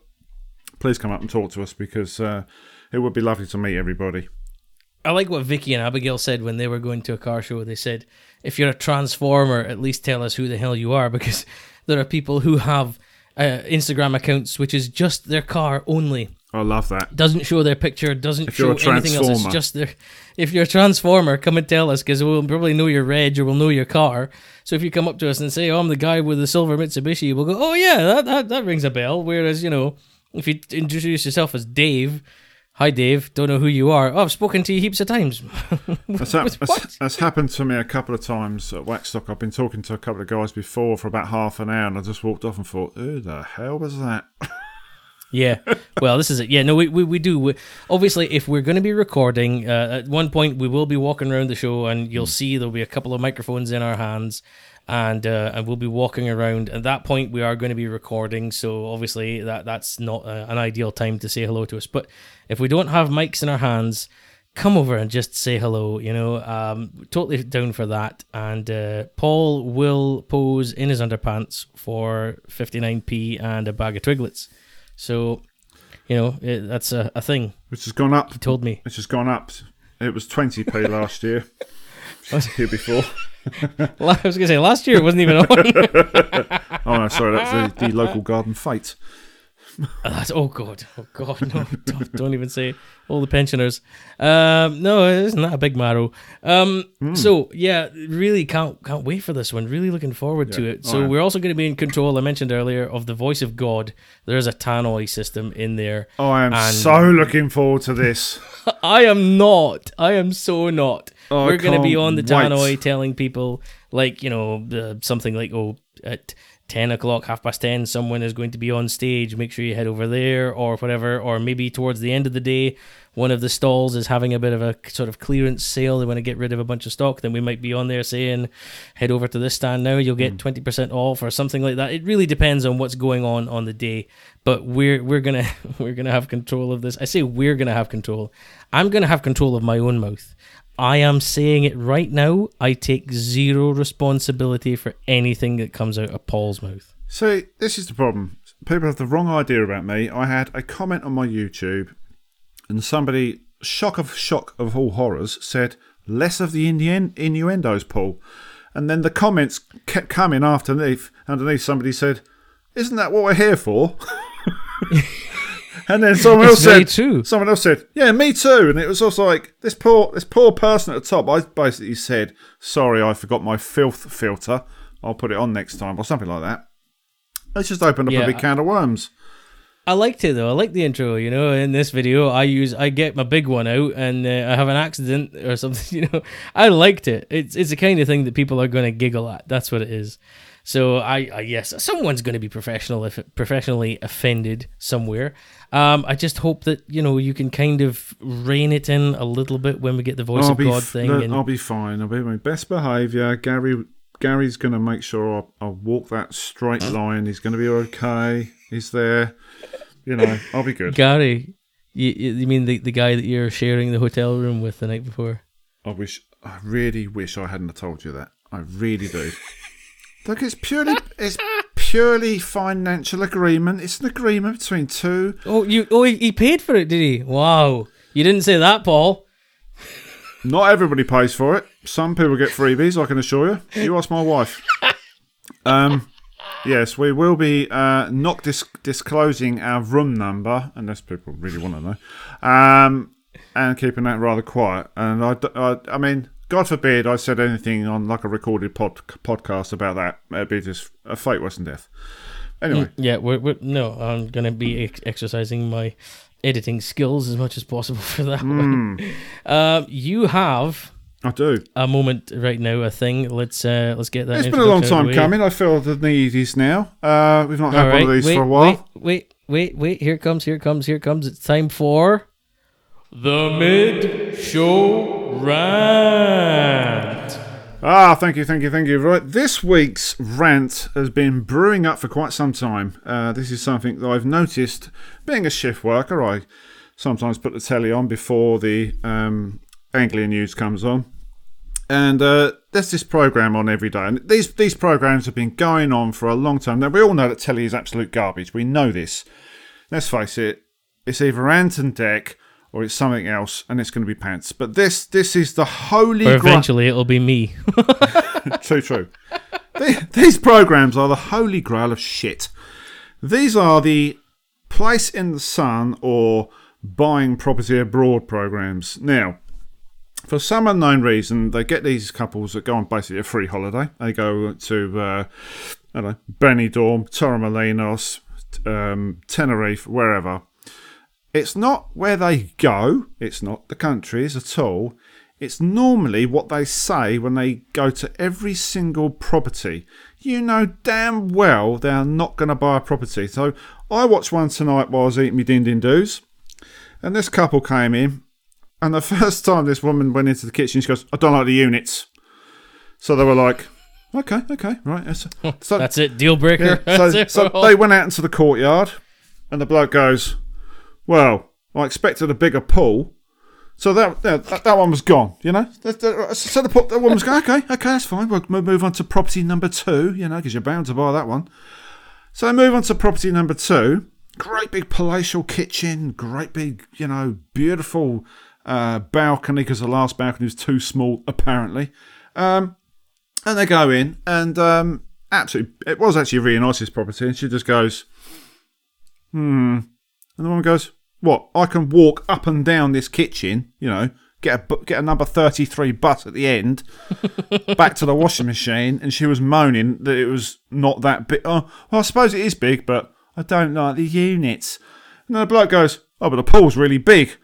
please come up and talk to us because uh, it would be lovely to meet everybody. I like what Vicky and Abigail said when they were going to a car show. They said, if you're a transformer, at least tell us who the hell you are, because there are people who have uh, Instagram accounts which is just their car only. I love that. Doesn't show their picture, doesn't If show anything else. It's just their. If you're a transformer, come and tell us because we'll probably know your reg or we'll know your car. So if you come up to us and say, "Oh, I'm the guy with the silver Mitsubishi," we'll go, "Oh yeah, that that, that rings a bell." Whereas you know, if you introduce yourself as Dave, Hi, Dave. Don't know who you are. Oh, I've spoken to you heaps of times. That's, that's, that's happened to me a couple of times at Waxstock. I've been talking to a couple of guys before for about half an hour, and I just walked off and thought, "Who the hell was that?" Yeah. Well, this is it. Yeah, no, we, we, we do. We, obviously, if we're going to be recording, uh, at one point we will be walking around the show and you'll see there'll be a couple of microphones in our hands and uh, and we'll be walking around. At that point, we are going to be recording. So obviously, that that's not uh, an ideal time to say hello to us. But if we don't have mics in our hands, come over and just say hello. You know, um, totally down for that. And uh, Paul will pose in his underpants for 59p and a bag of Twiglets. So, you know, it, that's a, a thing. Which has gone up. He told me. Which has gone up. It was twenty p last year. Oh. Here before. I was going to say, last year it wasn't even on. Oh no, sorry, that's the, the local garden fete. Oh, that's, oh god, oh god, no, don't, don't even say it. all the pensioners. Um, no, isn't that a big marrow? Um, so yeah, really can't can't wait for this one. Really looking forward to it. So alright. we're also going to be in control. I mentioned earlier of the voice of God. There's a tannoy system in there. Oh, I am And- so looking forward to this. I am not. I am so not. Oh, We're going to be on the tannoy telling people, like, you know, the, something like, oh, at 10 o'clock, half past 10, someone is going to be on stage. Make sure you head over there or whatever. Or maybe towards the end of the day, one of the stalls is having a bit of a sort of clearance sale. They want to get rid of a bunch of stock. Then we might be on there saying, head over to this stand now. You'll get hmm. 20% off or something like that. It really depends on what's going on on the day. But we're we're gonna we're gonna have control of this. I say we're gonna have control. I'm gonna have control of my own mouth. I am saying it right now. I take zero responsibility for anything that comes out of Paul's mouth. See, this is the problem. People have the wrong idea about me. I had a comment on my YouTube, and somebody, shock of shock of all horrors, said, less of the indien- innuendos, Paul. And then the comments kept coming underneath. Underneath, somebody said, Isn't that what we're here for? and then someone else said, true. Someone else said, "Yeah, me too." And it was also like this poor, this poor person at the top. I basically said, "Sorry, I forgot my filth filter. I'll put it on next time," or something like that. Let's just open up Yeah, a big I- can of worms. I liked it though. I like the intro. You know, in this video, I use I get my big one out, and uh, I have an accident or something. You know, I liked it. It's it's the kind of thing that people are going to giggle at. That's what it is. So I, I yes, someone's going to be professional if professionally offended somewhere. Um, I just hope that you know you can kind of rein it in a little bit when we get the voice I'll of God f- thing. look, and, I'll be fine. I'll be my best behaviour. Gary, Gary's going to make sure I, I walk that straight line. He's going to be okay. He's there. You know, I'll be good. Gary, you, you you mean the, the guy that you're sharing the hotel room with the night before? I wish, I really wish I hadn't told you that. I really do. Look, it's purely, it's purely financial agreement. It's an agreement between two. Oh, you oh he, paid for it, did he? Wow, you didn't say that, Paul. Not everybody pays for it. Some people get freebies. I can assure you. You ask my wife. Um, yes, we will be uh, not dis- disclosing our room number unless people really want to know, um, and keeping that rather quiet. And I, I, I mean, God forbid I said anything on like a recorded pod- podcast about that. It'd be just a fate worse than death. Anyway, Yeah, we're, we're no. I'm gonna be ex- exercising my editing skills as much as possible for that one. Um, you have I do. a moment right now, a thing. Let's uh, let's get that. It's been a long time of the way. coming. I feel the need is now. Uh, we've not had All one of these wait, for a while. wait, wait, wait, wait. Here it comes. Here it comes. Here it comes. It's time for the mid show rant. Ah, thank you, thank you, thank you. Right, this week's rant has been brewing up for quite some time. Uh, this is something that I've noticed. Being a shift worker, I sometimes put the telly on before the um, Anglia news comes on, and uh, there's this program on every day. And these these programs have been going on for a long time. Now we all know that telly is absolute garbage. We know this. Let's face it. It's either Ant and Dec or it's something else, and it's going to be pants. But this this is the holy Or gra- eventually it'll be me. True, true. The- These programs are the holy grail of shit. These are the place in the sun or buying property abroad programs. Now, for some unknown reason, they get these couples that go on basically a free holiday. They go to, uh, I don't know, Benidorm, Torremolinos, um, Tenerife, wherever. It's not where they go, it's not the countries at all. It's normally what they say when they go to every single property. You know damn well they are not going to buy a property. So I watched one tonight while I was eating my din din doos, and this couple came in, and the first time this woman went into the kitchen, she goes, "I don't like the units." So they were like, "Okay, okay, right." that's- So That's it, deal breaker. yeah, so, so they went out into the courtyard, and the bloke goes, "Well, I expected a bigger pull. So that that, that, one was gone, you know. So the, woman was gone. "Okay, okay, that's fine. We'll move on to property number two, you know, because you're bound to buy that one." So they move on to property number two. Great big palatial kitchen, great big, you know, beautiful uh, balcony because the last balcony was too small, apparently. Um, and they go in, and um, absolutely, it was actually really nice, this property. And she just goes, hmm. And the woman goes, what? I can walk up and down this kitchen, you know, get a, get a number 33 bus at the end, back to the washing machine. And she was moaning that it was not that big. Oh, well, I suppose it is big, but I don't like the units. And then the bloke goes, oh, but the pool's really big.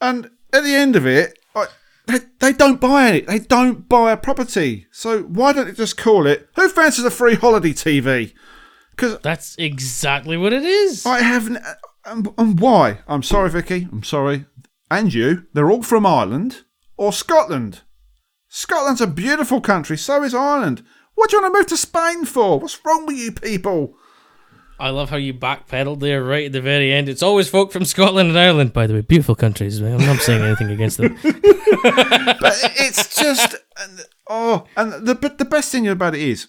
And at the end of it, I, they, they don't buy it. They don't buy a property. So why don't they just call it, who fancies a free holiday TV? Because That's exactly what it is. I haven't. And, and why? I'm sorry, Vicky. I'm sorry. And you. They're all from Ireland or Scotland. Scotland's a beautiful country. So is Ireland. What do you want to move to Spain for? What's wrong with you people? I love how you backpedaled there right at the very end. It's always folk from Scotland and Ireland, by the way. Beautiful countries. I'm not saying anything against them. But it's just. Oh, and the but the best thing about it is,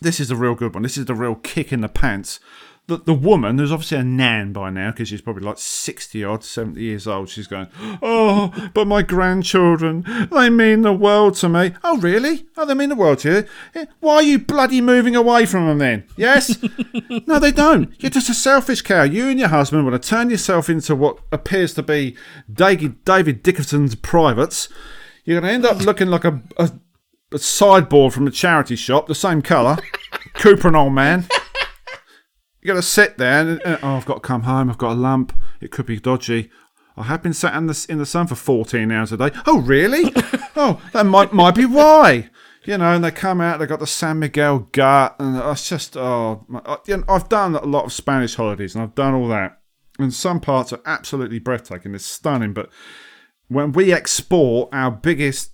this is the real good one. This is the real kick in the pants. The, the woman, who's obviously a nan by now, because she's probably like 60 odd, 70 years old, she's going, Oh, but my grandchildren, they mean the world to me. Oh, really? Oh, they mean the world to you? Eh, Why are you bloody moving away from them then? Yes? no, they don't. You're just a selfish cow. You and your husband want to turn yourself into what appears to be David, Dickinson's privates. You're going to end up looking like a, a, a sideboard from a charity shop, the same colour. Cooper and old man. You got to sit there and, and oh, I've got to come home. I've got a lamp. It could be dodgy. I have been sat in the in the sun for 14 hours a day. Oh, really? oh, that might might be why. You know, and they come out. They got the San Miguel gut, and it's just oh, my- I, you know, I've done a lot of Spanish holidays, and I've done all that. And some parts are absolutely breathtaking. It's stunning, but when we export our biggest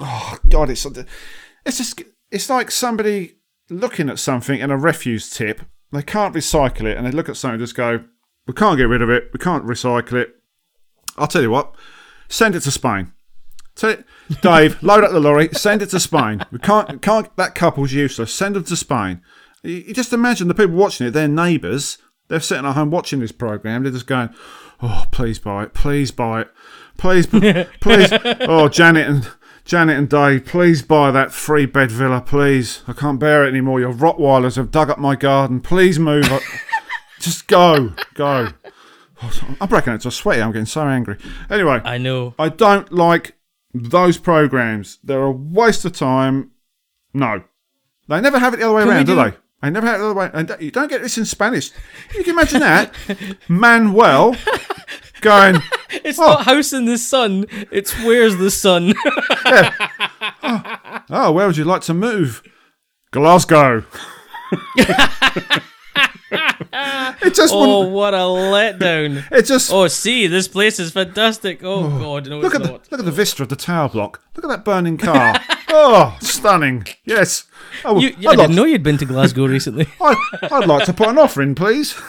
oh god it's it's just it's like somebody looking at something in a refuse tip they can't recycle it and they look at something and just go we can't get rid of it we can't recycle it i'll tell you what send it to spain Tell it, Dave, load up the lorry, send it to Spain. We can't, can't. That couple's useless. Send them to Spain. You, you just imagine the people watching it, their neighbours. They're sitting at home watching this program. They're just going, "Oh, please buy it, please buy it, please, please." oh, Janet and Janet and Dave, please buy that three bed villa, please. I can't bear it anymore. Your Rottweilers have dug up my garden. Please move. Just go, go. I'm breaking into a sweaty. I'm getting so angry. Anyway, I know. I don't like those programs. They're a waste of time. No. They never have it the other way Can around, do, do- they? They never have it the other way. And you don't get this in Spanish. You can imagine that. Manuel going, It's oh. not House in the Sun, it's Where's the Sun? oh, where would you like to move? Glasgow. it just oh, what a letdown. It just. Oh, see, this place is fantastic. Oh, oh. God, no, look at the look at the vista of the tower block. Look at that burning car. oh, stunning. Yes. Oh, You, I like didn't know you'd been to Glasgow recently. I'd, I'd like to put an offer in, please.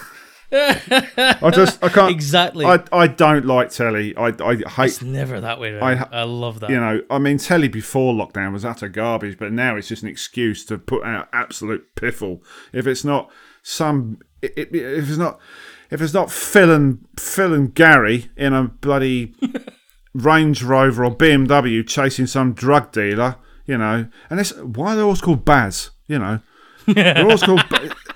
I just I can't Exactly. I I don't like telly. I I hate It's never that way. I, I- love that. you know. I mean, telly before lockdown was utter garbage, but now it's just an excuse to put out absolute piffle. If it's not some, i- i- if it's not, if it's not Phil and Phil and Gary in a bloody Range Rover or BMW chasing some drug dealer, you know, and it's why are they always called Baz, you know. They're always called,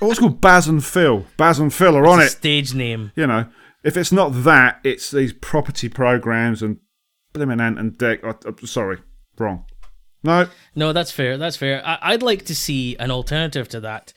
always called Baz and Phil. Baz and Phil are on it Stage name. you know, if it's not that, it's these property programs and blimmin' Ant and Dec. I, I'm sorry, wrong. No, No, that's fair. That's fair. I, I'd like to see an alternative to that.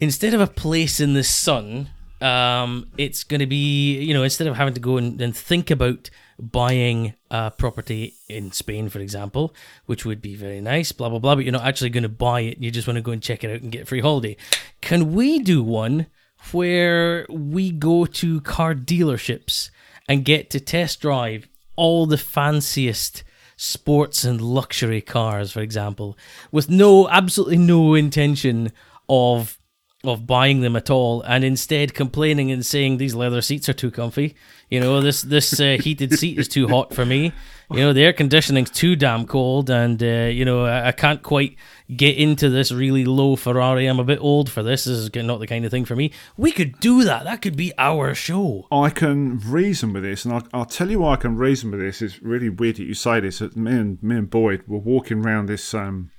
Instead of a place in the sun, um, it's going to be you know instead of having to go and, and think about buying a property in Spain, for example, which would be very nice, blah blah blah, but you're not actually going to buy it. You just want to go and check it out and get a free holiday. Can we do one where we go to car dealerships and get to test drive all the fanciest sports and luxury cars, for example, with no absolutely no intention of of buying them at all, and instead complaining and saying these leather seats are too comfy. You know, this this uh, heated seat is too hot for me. You know, the air conditioning's too damn cold, and uh, you know I, I can't quite get into this really low Ferrari. I'm a bit old for this. This is not the kind of thing for me. We could do that. That could be our show. I can reason with this, and I'll, I'll tell you why I can reason with this. It's really weird that you say this. That me and me and Boyd were walking around this um,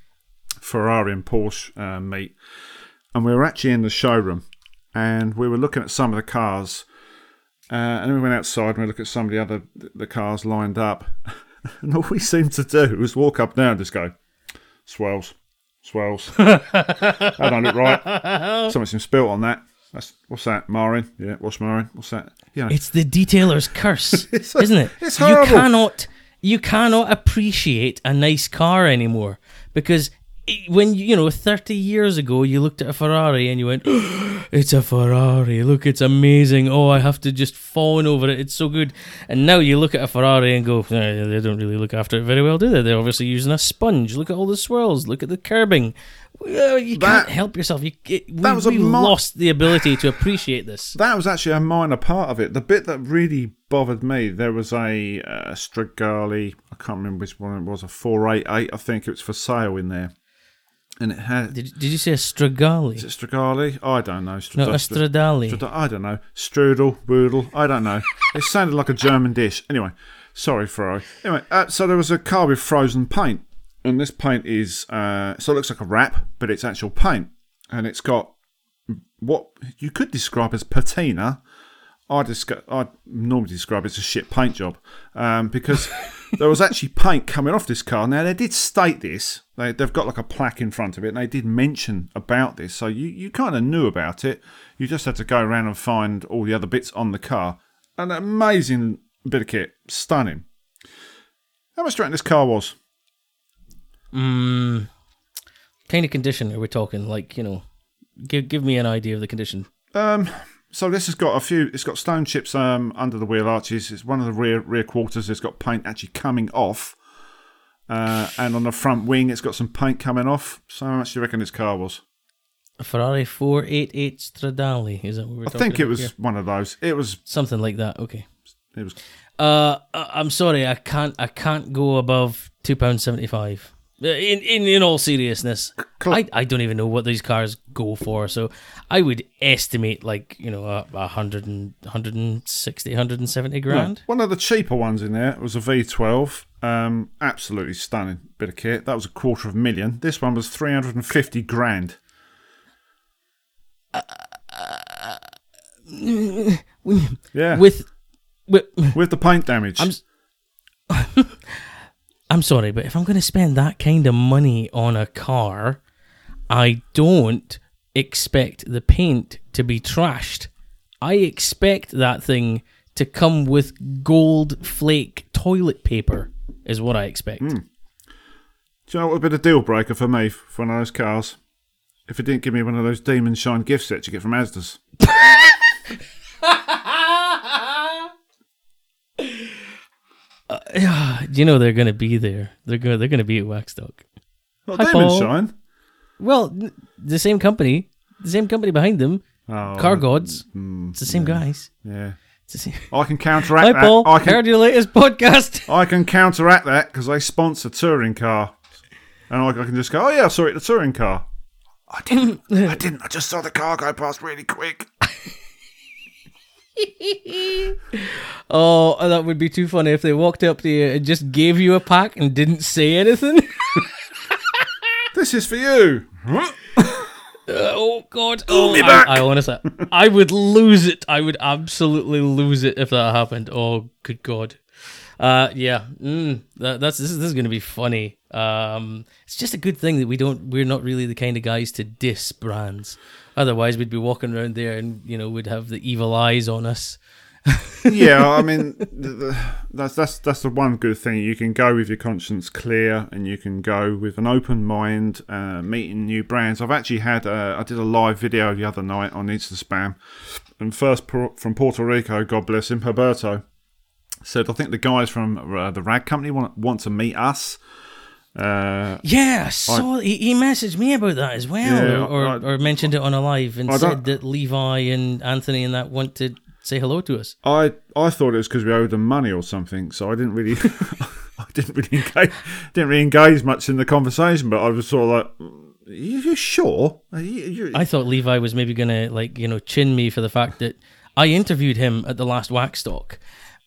Ferrari and Porsche uh, meet, and we were actually in the showroom, and we were looking at some of the cars. Uh, and then we went outside and we looked at some of the other the cars lined up, and all we seemed to do was walk up down and just go, swells, swells. that don't look right. Something's been spilt on that. That's what's that? Marin? Yeah, what's Marin? What's that? You know, It's the detailer's curse, It's- isn't it? it's horrible. You cannot you cannot appreciate a nice car anymore because when you know 30 years ago you looked at a Ferrari and you went it's a Ferrari look it's amazing oh I have to just fawn over it it's so good and now you look at a Ferrari and go "Eh, they don't really look after it very well do they they're obviously using a sponge look at all the swirls look at the curbing you That- can't help yourself you it, we, that was we lost the ability to appreciate this that was actually a minor part of it. The bit that really bothered me, there was a uh, Strigali. I can't remember which one it was. A four eight eight. I think it was for sale in there, and it had. did, did you say a Is it Strigali? I don't know. Str- No, a Str- Strad- I don't know. Strudel, Boodle. I don't know. it sounded like a German dish. Anyway, sorry, Ferrari. Anyway, uh, so there was a car with frozen paint, and this paint is uh, so it looks like a wrap, but it's actual paint, and it's got what you could describe as patina. I disc- I normally describe it as a shit paint job um, because there was actually paint coming off this car. Now they did state this; they, they've got like a plaque in front of it, and they did mention about this, so you, you kind of knew about it. You just had to go around and find all the other bits on the car. An amazing bit of kit, stunning. How much do you reckon this car was? Mm, kind of condition are we talking? Like, you know, give give me an idea of the condition. Um, so this has got a few. It's got stone chips um, under the wheel arches. It's one of the rear rear quarters. It's got paint actually coming off, uh, and on the front wing, it's got some paint coming off. So how much do you reckon this car was? A Ferrari 488 Stradale, is that what we're I talking think it was here? one of those. It was. something like that. Okay. It was. Uh, I'm sorry, I can't I can't go above two pounds seventy five. In, in in all seriousness, I, I don't even know what these cars go for. So I would estimate like you know a, a hundred and hundred and sixty, hundred and seventy grand. One of the cheaper ones in there was a V12. Um, absolutely stunning bit of kit. That was a quarter of a million. This one was 350 grand. Uh, uh, uh, mm, yeah, with, With, with the paint damage. I'm I'm sorry, but if I'm going to spend that kind of money on a car, I don't expect the paint to be trashed. I expect that thing to come with gold flake toilet paper, is what I expect. Hmm. Do you know what would be the deal breaker for me for one of those cars? If it didn't give me one of those Demon Shine gift sets you get from Asda's. you know they're going to be there. They're gonna They're going to be at Waxstock. Not Hi, Paul. Shine. Well, the same company, the same company behind them, Oh, Car Gods. mm, It's the same guys. yeah. It's the same. I can counteract Hi, that. Paul. I can, Heard your latest podcast. I can counteract that because they sponsor touring car, and I, I can just go, "Oh yeah, I saw it, the touring car." I didn't. I didn't. I just saw the car go past really quick. Oh, that would be too funny if they walked up to you and just gave you a pack and didn't say anything. This is for you. oh God! Oh, me I, back. I honestly, I would lose it. I would absolutely lose it if that happened. Oh, good God! Uh, yeah, mm, that, that's this is, this is going to be funny. Um, it's just a good thing that we don't we're not really the kind of guys to diss brands. Otherwise, we'd be walking around there and you know we'd have the evil eyes on us. yeah, I mean, that's that's that's the one good thing. You can go with your conscience clear, and you can go with an open mind, uh, meeting new brands. I've actually had uh, I did a live video the other night on Insta Spam, and first from Puerto Rico, God bless him, Herberto said I think the guys from uh, the rag company want want to meet us. Uh, yeah, so I, he, he messaged me about that as well, yeah, or, I, or, mentioned it on a live and said that Levi and Anthony and that want to say hello to us. I I thought it was because we owed them money or something, so I didn't really I didn't really engage didn't really engage much in the conversation. But I was sort of like, "Are you sure?" Are you, I thought Levi was maybe gonna like you know chin me for the fact that I interviewed him at the last Waxstock.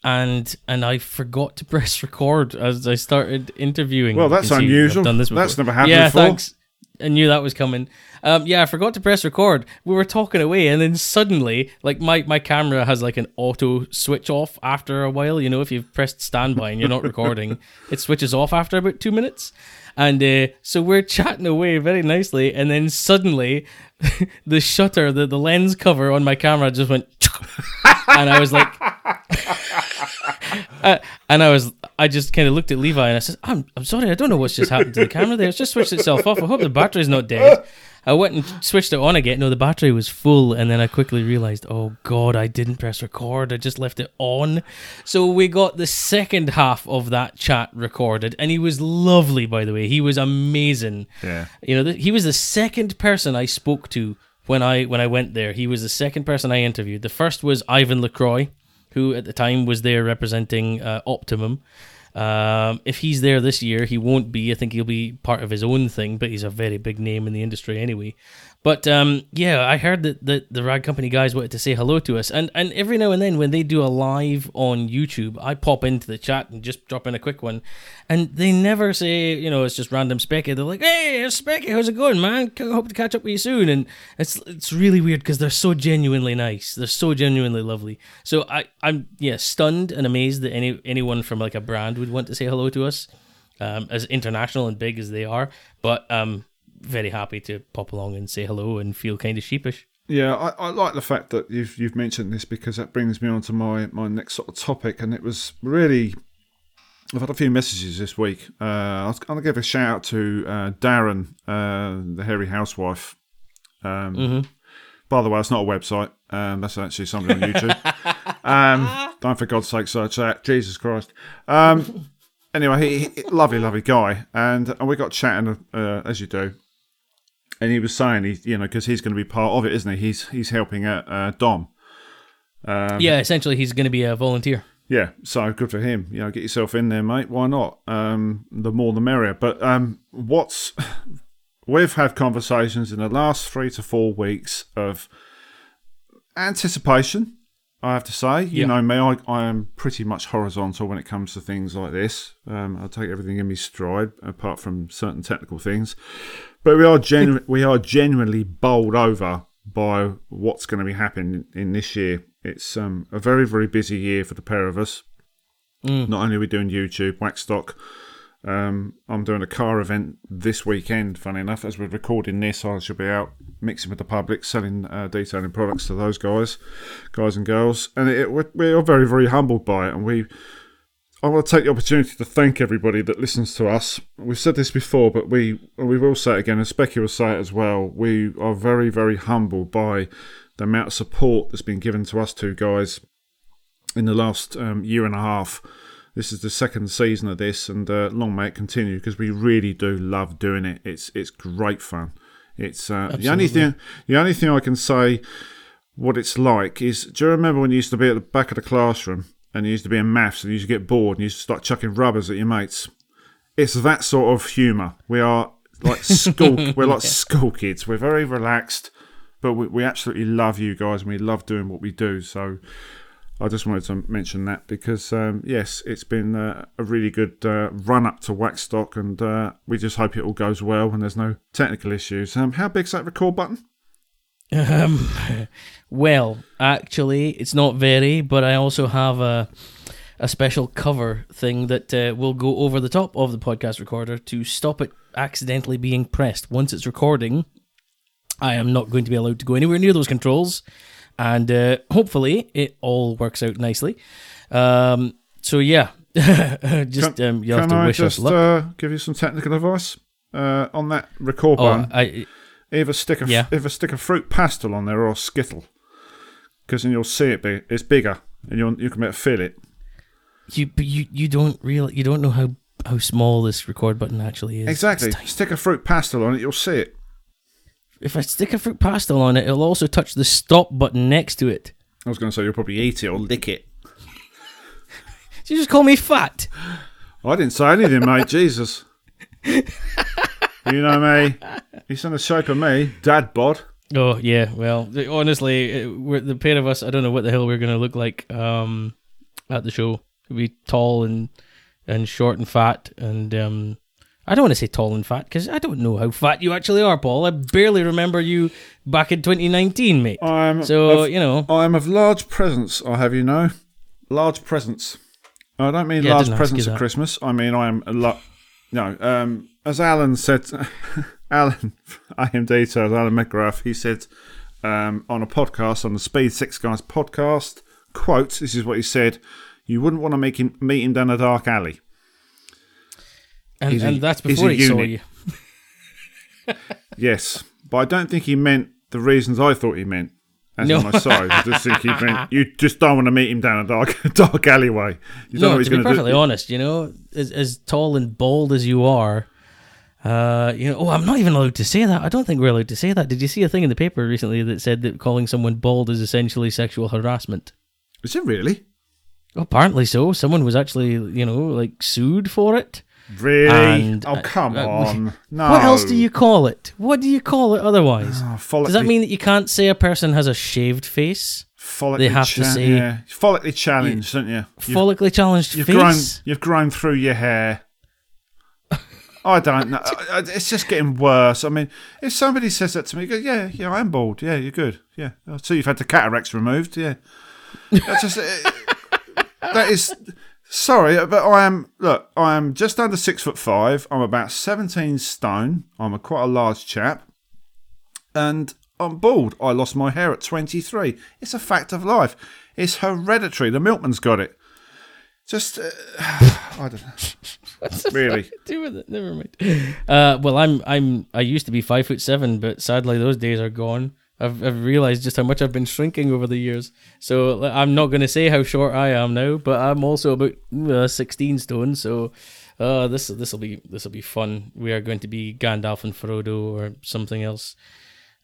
And and I forgot to press record as I started interviewing. Well, that's unusual. Done this before. That's never happened yeah, before. thanks. I knew that was coming. Um, yeah, I forgot to press record. We were talking away, and then suddenly, like my, my camera has like an auto switch off after a while. You know, if you've pressed standby and you're not recording, it switches off after about two minutes. And uh, so we're chatting away very nicely, and then suddenly, the shutter, the, the lens cover on my camera just went, and I was like, uh, and I was, I just kind of looked at Levi and I said, "I'm, I'm sorry, I don't know what's just happened to the camera there. It's just switched itself off. I hope the battery's not dead." I went and switched it on again. No, the battery was full, and then I quickly realized, oh god, I didn't press record. I just left it on. So we got the second half of that chat recorded, and he was lovely, by the way. He was amazing. Yeah, you know, he was the second person I spoke to when I when I went there. He was the second person I interviewed. The first was Ivan Lacroix, who at the time was there representing uh, Optimum. Um, if he's there this year, he won't be. I think he'll be part of his own thing, but he's a very big name in the industry anyway. But um, yeah, I heard that the, the Rag Company guys wanted to say hello to us, and and every now and then when they do a live on YouTube, I pop into the chat and just drop in a quick one, and they never say you know it's just random Specky. They're like, hey, Specky, how's it going, man? Hope to catch up with you soon. And it's it's really weird because they're so genuinely nice, they're so genuinely lovely. So I I'm yeah stunned and amazed that any anyone from like a brand would want to say hello to us, um, as international and big as they are. But um very happy to pop along and say hello and feel kind of sheepish. Yeah, I, I, like the fact that you've you've mentioned this because that brings me on to my, my next sort of topic, and it was really I've had a few messages this week. Uh, I was going to give a shout out to uh, Darren, uh, the hairy housewife. Um, mm-hmm. By the way, it's not a website. Um, that's actually something on YouTube. um, don't for God's sake search that. Jesus Christ. Um, anyway, he, he, lovely, lovely guy, and, and we got chatting uh, as you do and he was saying he, you know, because he's going to be part of it, isn't he? He's he's helping out uh, Dom. Um, yeah, essentially, he's going to be a volunteer. Yeah, so good for him. You know, get yourself in there, mate. Why not? Um, the more the merrier. But um, what's we've had conversations in the last three to four weeks of anticipation. I have to say, you yeah. know me, I, I am pretty much horizontal when it comes to things like this. Um, I take everything in my stride, apart from certain technical things. But we are genu- we are genuinely bowled over by what's going to be happening in this year. It's um, a very very busy year for the pair of us. Mm. Not only are we doing YouTube, Waxstock, um, I'm doing a car event this weekend. Funny enough, as we're recording this, I should be out mixing with the public, selling uh, detailing products to those guys, guys and girls, and it, we're, we're very very humbled by it, and we I want to take the opportunity to thank everybody that listens to us. We've said this before, but we we will say it again, and Specky will say it as well. We are very, very humbled by the amount of support that's been given to us two guys in the last um, year and a half. This is the second season of this, and uh, long may it continue because we really do love doing it. It's it's great fun. It's uh, the only thing the only thing I can say what it's like is. Do you remember when you used to be at the back of the classroom and you used to be in maths and you used to get bored and you used to start chucking rubbers at your mates. It's that sort of humour. We are like school. we're like school kids. We're very relaxed, but we, we absolutely love you guys and we love doing what we do. So I just wanted to mention that because um, yes, it's been uh, a really good uh, run up to Waxstock, and uh, we just hope it all goes well and there's no technical issues. Um, how big's that record button? Um, well, actually, it's not very, but I also have a a special cover thing that uh, will go over the top of the podcast recorder to stop it accidentally being pressed. Once it's recording, I am not going to be allowed to go anywhere near those controls, and uh, hopefully it all works out nicely. Um, so yeah, just Can- um, you have to I wish us luck. uh, give you some technical advice uh, on that record oh, button? I, Either stick a Yeah. either stick a fruit pastel on there or a skittle, because then you'll see it. Be, it's bigger, and you'll you can better feel it. you but you you don't real you don't know how how small this record button actually is. Exactly. Stick a fruit pastel on it, you'll see it. If I stick a fruit pastel on it, it'll also touch the stop button next to it. I was going to say you'll probably eat it or lick it. Did you just call me fat? I didn't say anything, mate. Jesus. You know me. He's in the shape of me, dad bod. Oh yeah, well, honestly, the pair of us, I don't know what the hell we're gonna look like um, at the show. We'll be tall and and short and fat, and um, I don't want to say tall and fat because I don't know how fat you actually are, Paul. I barely remember you back in 2019, mate. I'm So of, you know, I am of large presence. I have you know, large presence. I don't mean Yeah, large presents at. Christmas. I mean I am a lot. No, um, as Alan said, Alan, I AM details, Alan McGrath. He said um, on a podcast on the Speed Six Guys podcast. Quote: This is what he said. You wouldn't want to make him meet him down a dark alley. and, he's a- that's before he saw you. Yes, but I don't think he meant the reasons I thought he meant. As No. in my size, just think he meant you just don't want to meet him down a dark, dark alleyway. You don't know No, what he's to be perfectly do. honest, you know, as, as tall and bald as you are, uh, you know, oh, I'm not even allowed to say that. I don't think we're allowed to say that. Did you see a thing in the paper recently that said that calling someone bald is essentially sexual harassment? Is it really? Apparently so. Someone was actually, you know, like sued for it. Really? And, oh, uh, come uh, on. No. What else do you call it? What do you call it otherwise? Oh, follically, Does that mean that you can't say a person has a shaved face? follically they have to say- yeah. follically challenged, don't you? You've, Follically challenged you've face? grown. You've grown through your hair. I don't know. It's just getting worse. I mean, if somebody says that to me, you go, "Yeah, yeah, I am bald. Yeah, you're good. Yeah, so you've had the cataracts removed. Yeah, that's just that is. Sorry, but I am. Look, I am just under six foot five. I'm about seventeen stone. I'm a quite a large chap, and I'm bald. I lost my hair at twenty three. It's a fact of life. It's hereditary. The milkman's got it. Just, uh, I don't know. What's really. do with it. Never mind. Uh, well, I'm I'm I used to be five foot seven, but sadly those days are gone. I've I've realized just how much I've been shrinking over the years. So I'm not going to say how short I am now, but I'm also about uh, 16 stone. So uh, this this will be this will be fun. We are going to be Gandalf and Frodo or something else.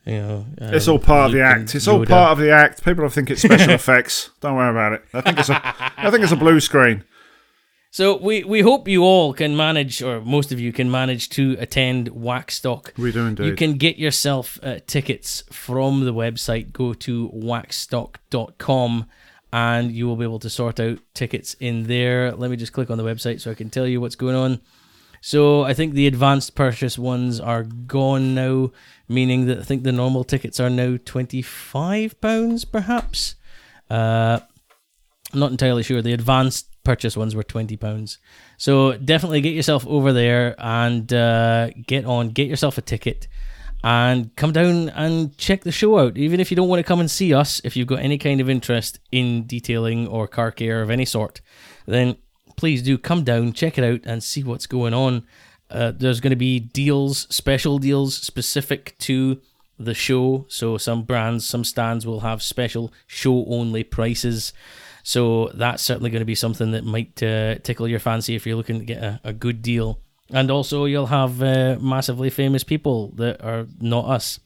You know, It's um, all part of the act. It's all part of the act. People think it's special effects. Don't worry about it. I think it's a. I think it's a blue screen. So we, we hope you all can manage, or most of you can manage to attend Waxstock. We do indeed. You can get yourself uh, tickets from the website. Go to waxstock.com and you will be able to sort out tickets in there. Let me just click on the website so I can tell you what's going on. So I think the advanced purchase ones are gone now, meaning that I think the normal tickets are now £25 perhaps. Uh, I'm not entirely sure. The advanced purchase ones were twenty pounds. So definitely get yourself over there and uh, get on, get yourself a ticket, and come down and check the show out. Even if you don't want to come and see us, if you've got any kind of interest in detailing or car care of any sort, then please do come down, check it out, and see what's going on. Uh, there's going to be deals, special deals specific to the show. So some brands, some stands will have special show only prices. So that's certainly going to be something that might uh, tickle your fancy if you're looking to get a, a good deal. And also, you'll have uh, massively famous people that are not us.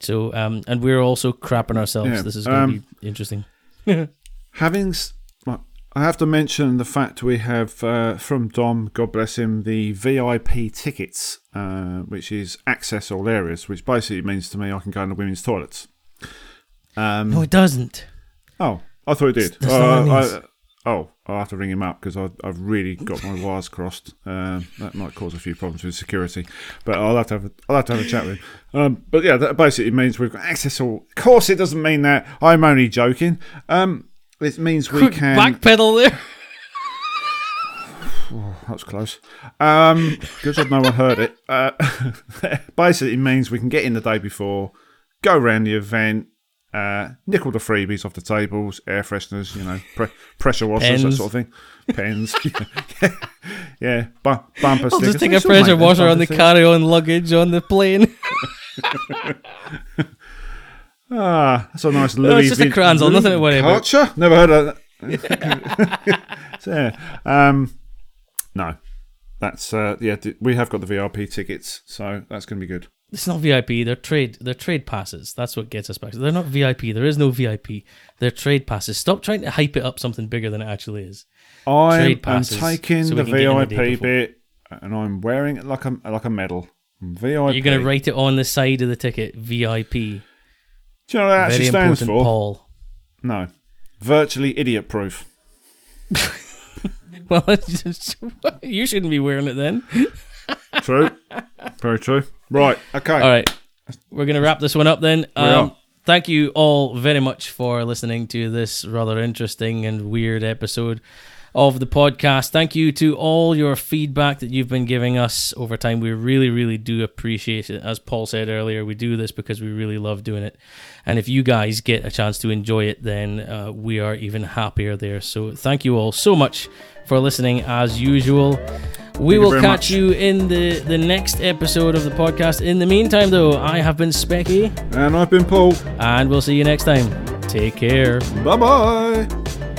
So, um, and we're also crapping ourselves. Yeah, This is going um, to be interesting. Having, I have to mention the fact we have uh, from Dom, God bless him, the VIP tickets, uh, which is access all areas, which basically means to me I can go in the women's toilets. Um, No, it doesn't. oh, I thought it did. That's not what it means. I, oh, I'll have to ring him up because I've really got my wires crossed. Um, that might cause a few problems with security, but I'll have to have a, I'll have to have a chat with him. Um, but yeah, that basically means we've got access all. Of course, it doesn't mean that. I'm only joking. Um, it means we Quick can. backpedal there. Oh, that was close. Um, good job no one heard it. Uh, basically, it means we can get in the day before, go around the event, uh, nickel the freebies off the tables, air fresheners, you know, pre- pressure washers, that sort of thing. Pens, yeah, yeah. Bu- bumper I'll stickers. just take a pressure washer on the carry-on luggage on the plane. Ah, that's a nice No, Louis. it's just a nothing to worry about. Karcher? Never heard of that. so, yeah. Um, no, that's uh, yeah. We have got the VIP tickets, so that's going to be good. It's not VIP. They're trade. They're trade passes. That's what gets us back. They're not VIP. There is no VIP. They're trade passes. Stop trying to hype it up something bigger than it actually is. I Trade am taking so the VIP bit, and I'm wearing it like a like a medal. VIP. You're going to write it on the side of the ticket. VIP. Do you know what that actually stands for? Paul. No, virtually idiot proof. Well, just- you shouldn't be wearing it then. True, very true. Right. Okay. All right. We're going to wrap this one up then. Um, thank you all very much for listening to this rather interesting and weird episode of the podcast. Thank you to all your feedback that you've been giving us over time. We really, really do appreciate it. As Paul said earlier, we do this because we really love doing it. And if you guys get a chance to enjoy it, then uh, we are even happier there. So thank you all so much for listening as usual. We you will very catch much. you in the, the next episode of the podcast. In the meantime, though, I have been Specky, And I've been Paul. and we'll see you next time. Take care. Bye bye.